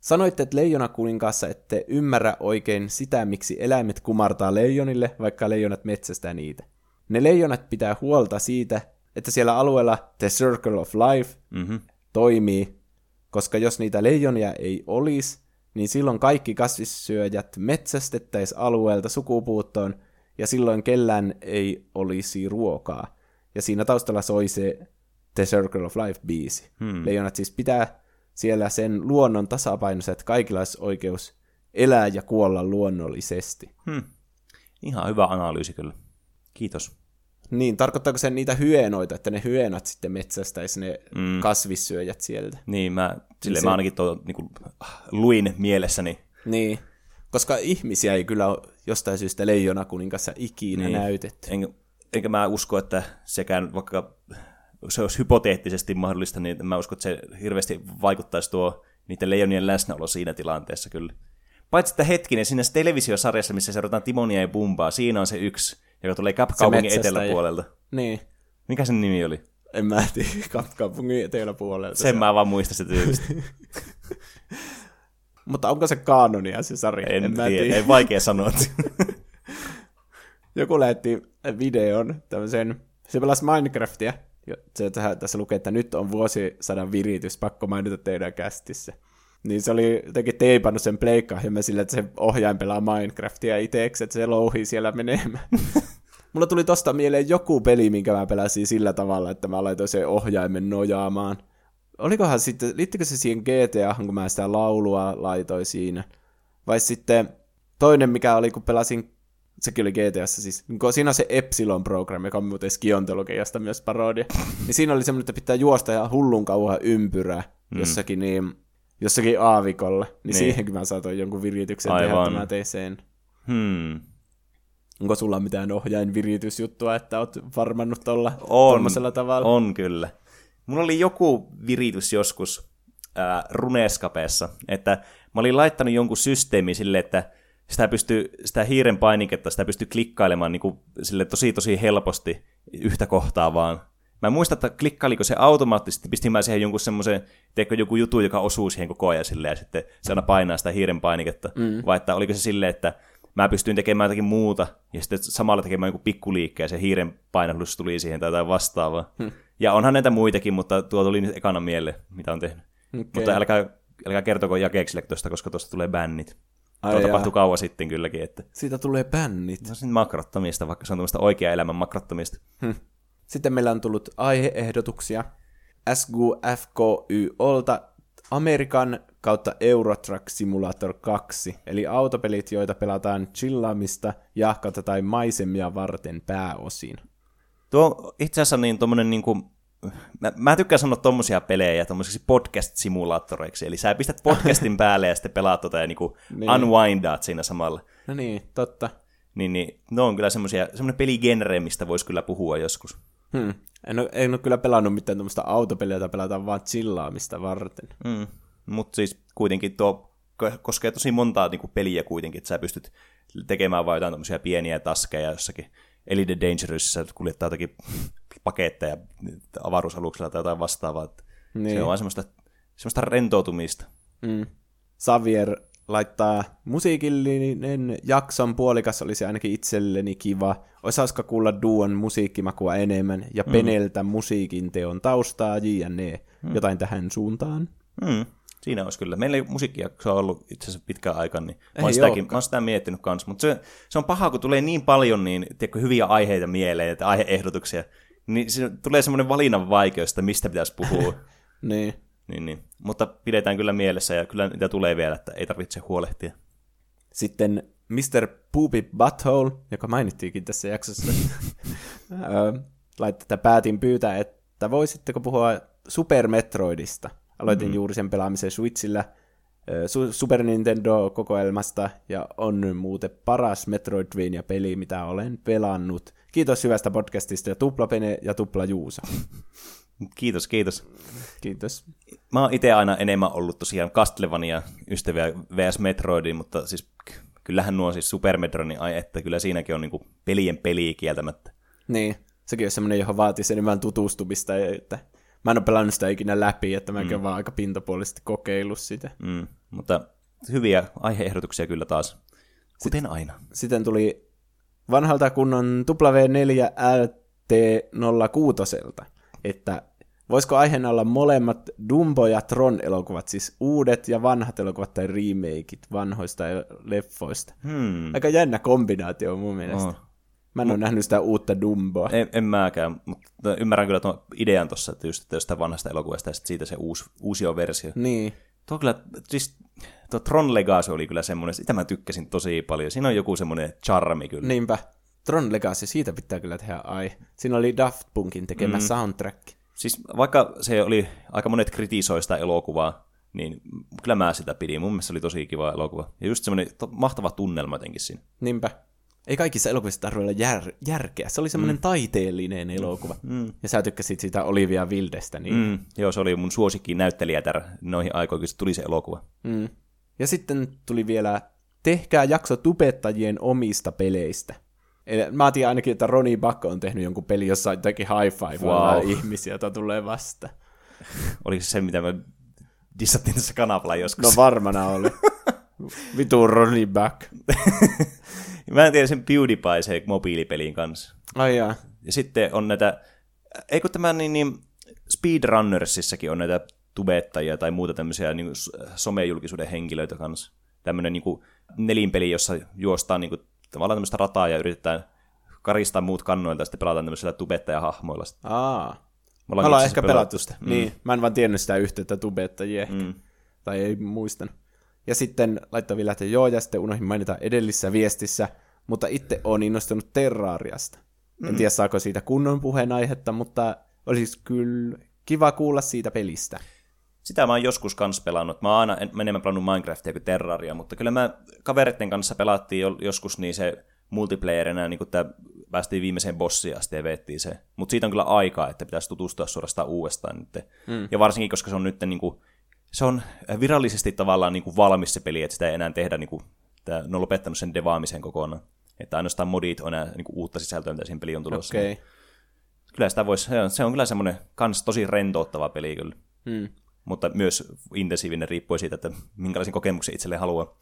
sanoitte, että Leijona kuninkaassa ette ymmärrä oikein sitä, miksi eläimet kumartaa leijonille, vaikka leijonat metsästää niitä. Ne leijonat pitää huolta siitä, että siellä alueella The Circle of Life mm-hmm. toimii, koska jos niitä leijonia ei olisi, niin silloin kaikki kasvissyöjät metsästettäisiin alueelta sukupuuttoon, ja silloin kellään ei olisi ruokaa. Ja siinä taustalla soi se The Circle of Life-biisi. Hmm. Leijonat siis pitää siellä sen luonnon tasapainossa, että kaikilla olisi oikeus elää ja kuolla luonnollisesti. Hmm. Ihan hyvä analyysi kyllä. Kiitos. Niin, tarkoittaako se niitä hyenoita, että ne hyönat sitten metsästäisi ne mm. kasvissyöjät sieltä? Niin, mä, sille se... mä ainakin tuo, niin kuin, luin mielessäni. Niin, koska ihmisiä ei kyllä ole jostain syystä leijona kuningassa ikinä niin. näytetty. En, enkä mä usko, että sekään, vaikka se olisi hypoteettisesti mahdollista, niin mä uskon, että se hirveästi vaikuttaisi tuo niiden leijonien läsnäolo siinä tilanteessa kyllä. Paitsi että hetkinen, siinä televisiosarjassa, missä seurataan Timonia ja Bumbaa, siinä on se yksi joka tulee Cap-kaupungin eteläpuolelta. Niin. Mikä sen nimi oli? En mä tiedä, Cap-kaupungin eteläpuolelta. Sen se mä vaan muistan se tyylistä. Mutta onko se kanonia se sarja? En, en tiedä, tiedä. ei vaikea sanoa. Joku lähetti videon tämmöisen, se pelasi Minecraftia. Se, tässä lukee, että nyt on vuosisadan viritys, pakko mainita teidän kästissä. Niin se oli jotenkin teipannut sen pleikkaohjelman sillä, että se ohjain pelaa Minecraftia itseksi, että se louhii siellä menemään. Mulla tuli tosta mieleen joku peli, minkä mä pelasin sillä tavalla, että mä laitoin sen ohjaimen nojaamaan. Olikohan sitten, liittikö se siihen GTA, kun mä sitä laulua laitoin siinä? Vai sitten toinen, mikä oli, kun pelasin, sekin oli GTAssa siis, kun siinä on se Epsilon Program, joka on muuten skiontologiasta myös parodia, niin siinä oli semmoinen, että pitää juosta ihan hullun kauan ympyrää mm. jossakin, niin, jossakin aavikolla. Niin, niin. siihenkin mä saatoin jonkun virityksen Aivan. tehdä, että mä tein sen. Hmm. Onko sulla mitään ohjainviritysjuttua, että oot varmannut tuolla on, tavalla? On kyllä. Mulla oli joku viritys joskus äh, Runescapeessa, että mä olin laittanut jonkun systeemi sille, että sitä, pystyy, sitä hiiren painiketta sitä pystyy klikkailemaan niin kuin, sille tosi tosi helposti yhtä kohtaa vaan. Mä en muista, että klikkailiko se automaattisesti, pistin mä siihen jonkun semmoisen, teekö joku jutu, joka osuu siihen koko ajan silleen, ja sitten se aina painaa sitä hiiren painiketta. Mm. Vai että oliko se silleen, että mä pystyin tekemään jotakin muuta, ja sitten samalla tekemään joku pikkuliikke, ja se hiiren painallus tuli siihen tai jotain vastaavaa. Hmm. Ja onhan näitä muitakin, mutta tuo tuli nyt ekana mieleen, mitä on tehnyt. Okay. Mutta älkää, älkää kertoko jakeeksille tuosta, koska tuosta tulee bännit. Ai tuo tapahtui kauan sitten kylläkin. Että... Siitä tulee bännit. No on makrottomista, vaikka se on tämmöistä oikea elämän makrottomista. Hmm. Sitten meillä on tullut aiheehdotuksia. SGFKY-olta Amerikan kautta Eurotruck Simulator 2, eli autopelit, joita pelataan chillaamista, jahkata tai maisemia varten pääosin. Tuo itse asiassa niin tuommoinen niin kuin, mä, mä tykkään sanoa tommosia pelejä tuommoisiksi podcast-simulaattoreiksi, eli sä pistät podcastin päälle ja sitten pelaat tota ja niin kuin niin. unwindaat siinä samalla. No niin, totta. Niin, niin ne on kyllä semmoisia, semmoinen peligenre, mistä voisi kyllä puhua joskus. Hmm. En, ole, en ole kyllä pelannut mitään tuommoista autopeliä, jota pelataan vaan chillaamista varten. Hmm. Mutta siis kuitenkin tuo koskee tosi montaa niin kuin peliä kuitenkin, että sä pystyt tekemään vain jotain pieniä taskeja jossakin Elite Dangerousissa, että kuljettaa jotakin paketteja avaruusaluksella tai jotain vastaavaa. Niin. Se on vain semmoista, semmoista rentoutumista. Mm. Xavier laittaa musiikillinen jakson puolikas olisi ainakin itselleni kiva. Hauska kuulla Duon musiikkimakua enemmän ja mm. Peneltä musiikin teon taustaa, jne. Mm. Jotain tähän suuntaan. Mm. Siinä olisi kyllä. Meillä ei musiikkijaksoa ollut itse asiassa pitkään aikaan, niin mä oon, sitäkin, mä oon sitä miettinyt kanssa. Mutta se, se, on paha, kun tulee niin paljon niin, tiedätkö, hyviä aiheita mieleen, että aiheehdotuksia, niin se tulee semmoinen valinnan vaikeus, että mistä pitäisi puhua. niin. Niin, niin. Mutta pidetään kyllä mielessä ja kyllä niitä tulee vielä, että ei tarvitse huolehtia. Sitten Mr. Poopy Butthole, joka mainittiinkin tässä jaksossa, laittaa, että päätin pyytää, että voisitteko puhua Super Metroidista. Aloitin mm. juuri sen pelaamisen Switchillä Super Nintendo-kokoelmasta ja on muuten paras Metroidvania-peli, mitä olen pelannut. Kiitos hyvästä podcastista ja tuplapene ja tupla Juusa. Kiitos, kiitos. Kiitos. Mä oon itse aina enemmän ollut tosiaan Castlevania ystäviä VS Metroidin, mutta siis kyllähän nuo siis Super Metroidin ai, että kyllä siinäkin on niinku pelien peli kieltämättä. Niin, sekin on semmoinen, johon vaatisi enemmän tutustumista, että mä en ole pelannut sitä ikinä läpi, että mäkin mm. olen vaan aika pintapuolisesti kokeillut sitä. Mm. Mutta hyviä aiheehdotuksia kyllä taas, kuten Sitten, aina. Sitten tuli vanhalta kunnon W4 LT06, että voisiko aiheena olla molemmat Dumbo ja Tron-elokuvat, siis uudet ja vanhat elokuvat tai remakeit vanhoista leffoista. Hmm. Aika jännä kombinaatio mun mielestä. Oh. Mä en ole nähnyt sitä uutta Dumboa. En, en mäkään, mutta ymmärrän kyllä tuon idean tuossa, että just että vanhasta elokuvasta ja sitten siitä se uusi, uusi versio. Niin. Tuo kyllä, siis tuo Tron Legacy oli kyllä semmoinen, sitä mä tykkäsin tosi paljon. Siinä on joku semmoinen charmi kyllä. Niinpä. Tron Legacy, siitä pitää kyllä tehdä ai. Siinä oli Daft Punkin tekemä mm. soundtrack. Siis vaikka se oli, aika monet kritisoi sitä elokuvaa, niin kyllä mä sitä pidin. Mun mielestä se oli tosi kiva elokuva. Ja just semmoinen mahtava tunnelma jotenkin siinä. Niinpä ei kaikissa elokuvissa tarvitse olla jär, järkeä. Se oli semmoinen mm. taiteellinen elokuva. Mm. Ja sä tykkäsit sitä Olivia Wildestä. Niin... Mm. Joo, se oli mun suosikki näyttelijätär noihin aikoihin, kun se tuli se elokuva. Mm. Ja sitten tuli vielä, tehkää jakso tubettajien omista peleistä. Mä tiedän ainakin, että Ronnie Buck on tehnyt jonkun peli, jossa jotenkin high five wow. ihmisiä, joita tulee vasta. Oliko se se, mitä me dissattiin tässä kanavalla joskus? No varmana oli. Vitu Ronnie Buck. Mä en tiedä sen PewDiePie se mobiilipelin kanssa. Ai jaa. Ja sitten on näitä, eikö tämä niin, niin Speedrunnersissakin on näitä tubettajia tai muuta tämmöisiä niin somejulkisuuden henkilöitä kanssa. Tämmöinen niin nelinpeli, jossa juostaan niin kuin, tavallaan tämmöistä rataa ja yritetään karistaa muut kannoilta ja sitten pelataan tämmöisillä tubettajahahmoilla. Aa. Me Me ollaan ehkä pelattu sitä. Mm. Niin, mä en vaan tiennyt sitä yhteyttä tubettajia ehkä. Mm. Tai ei muistanut. Ja sitten laittoi vielä, että joo, ja sitten unohdin mainita edellisessä viestissä, mutta itse on innostunut Terrariasta. En tiedä, saako siitä kunnon puheenaihetta, mutta olisi kyllä kiva kuulla siitä pelistä. Sitä mä oon joskus kanssa pelannut. Mä oon aina en- enemmän pelannut Minecraftia kuin Terraria, mutta kyllä mä kavereiden kanssa pelattiin jo- joskus niin se multiplayerina, niin kuin tää päästiin viimeiseen bossiin asti ja veettiin se. Mutta siitä on kyllä aikaa, että pitäisi tutustua suorastaan uudestaan nyt. Mm. Ja varsinkin, koska se on nyt niin kuin, se on virallisesti tavallaan niin kuin valmis se peli, että sitä ei enää tehdä, niin kuin, tää, ne on lopettanut sen devaamisen kokonaan. Että ainoastaan modit on enää niin kuin, uutta sisältöä, mitä siihen peliin on tulossa. Okei. Okay. Kyllä sitä voisi, se on, se on kyllä semmoinen kans tosi rentouttava peli kyllä. Hmm. Mutta myös intensiivinen riippuen siitä, että minkälaisen kokemuksen itselleen haluaa.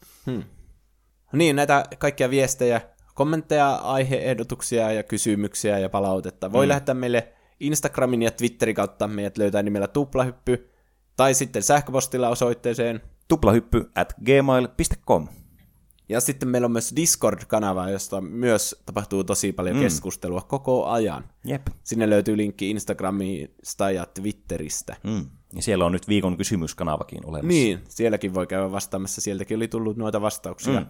Niin, näitä kaikkia viestejä, kommentteja, aiheehdotuksia ja kysymyksiä ja palautetta voi mm. lähettää meille Instagramin ja Twitterin kautta. Meidät löytää nimellä Tuplahyppy tai sitten sähköpostilla osoitteeseen. Tuplahyppy at gmail.com. Ja sitten meillä on myös Discord-kanava, josta myös tapahtuu tosi paljon mm. keskustelua koko ajan. Jep. Sinne löytyy linkki Instagramista ja Twitteristä. Mm. Ja siellä on nyt viikon kysymyskanavakin olemassa. Niin, sielläkin voi käydä vastaamassa. Sieltäkin oli tullut noita vastauksia. Mm.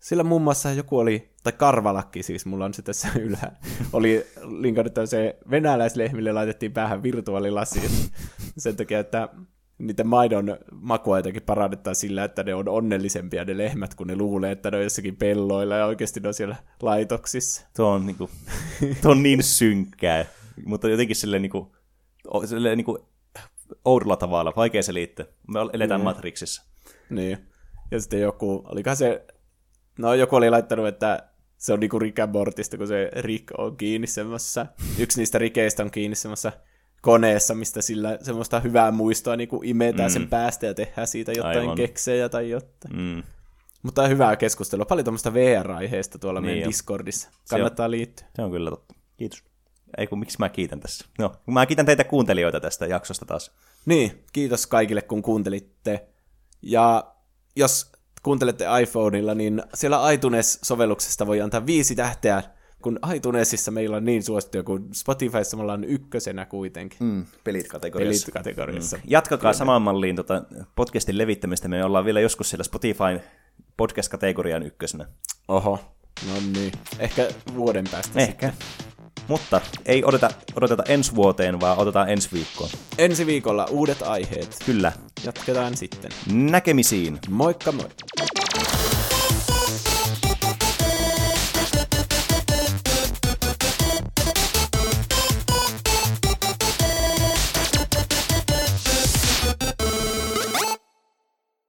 Sillä muun muassa joku oli, tai Karvalakki siis, mulla on se tässä ylhäällä, oli linkannut tämmöiseen venäläislehmille laitettiin päähän virtuaalilasi. Sen takia, että niiden maidon makua jotenkin parannetaan sillä, että ne on onnellisempia ne lehmät, kun ne luulee, että ne on jossakin pelloilla ja oikeasti ne on siellä laitoksissa. Tuo on, niinku, tuo on niin synkkää, mutta jotenkin silleen, niinku, o- silleen niinku, oudolla tavalla, vaikea selittää. Me eletään Mm. Matrixissa. Niin. Ja sitten joku, olikohan se, no joku oli laittanut, että se on niinku Rick and Mortista, kun se Rick on kiinni semmoisessa, yksi niistä rikeistä on kiinni semmoisessa koneessa, mistä sillä semmoista hyvää muistoa niinku imetään mm. sen päästä ja tehdään siitä jotain Aivan. keksejä tai jotain. Mm. Mutta hyvää keskustelua. Paljon tuommoista VR-aiheesta tuolla Niin meidän on. Discordissa. Kannattaa liittyä. Se on kyllä totta. Kiitos. Ei kun miksi mä kiitän tässä. No, mä kiitän teitä kuuntelijoita tästä jaksosta taas. Niin, kiitos kaikille kun kuuntelitte. Ja jos kuuntelette iPhoneilla, niin siellä iTunes-sovelluksesta voi antaa viisi tähteä, kun iTunesissa meillä on niin suosittuja, kun Spotifyssa me ollaan ykkösenä kuitenkin. Mm, pelit kategoriassa. Pelit-kategoriassa. Mm. Jatkakaa samaan malliin tota, podcastin levittämistä. Me ollaan vielä joskus siellä Spotify podcast-kategorian ykkösenä. Oho, no niin. Ehkä vuoden päästä. Ehkä. Mutta ei odota, odoteta ensi vuoteen, vaan otetaan ensi viikkoon. Ensi viikolla uudet aiheet. Kyllä. Jatketaan sitten. Näkemisiin. Moikka moi!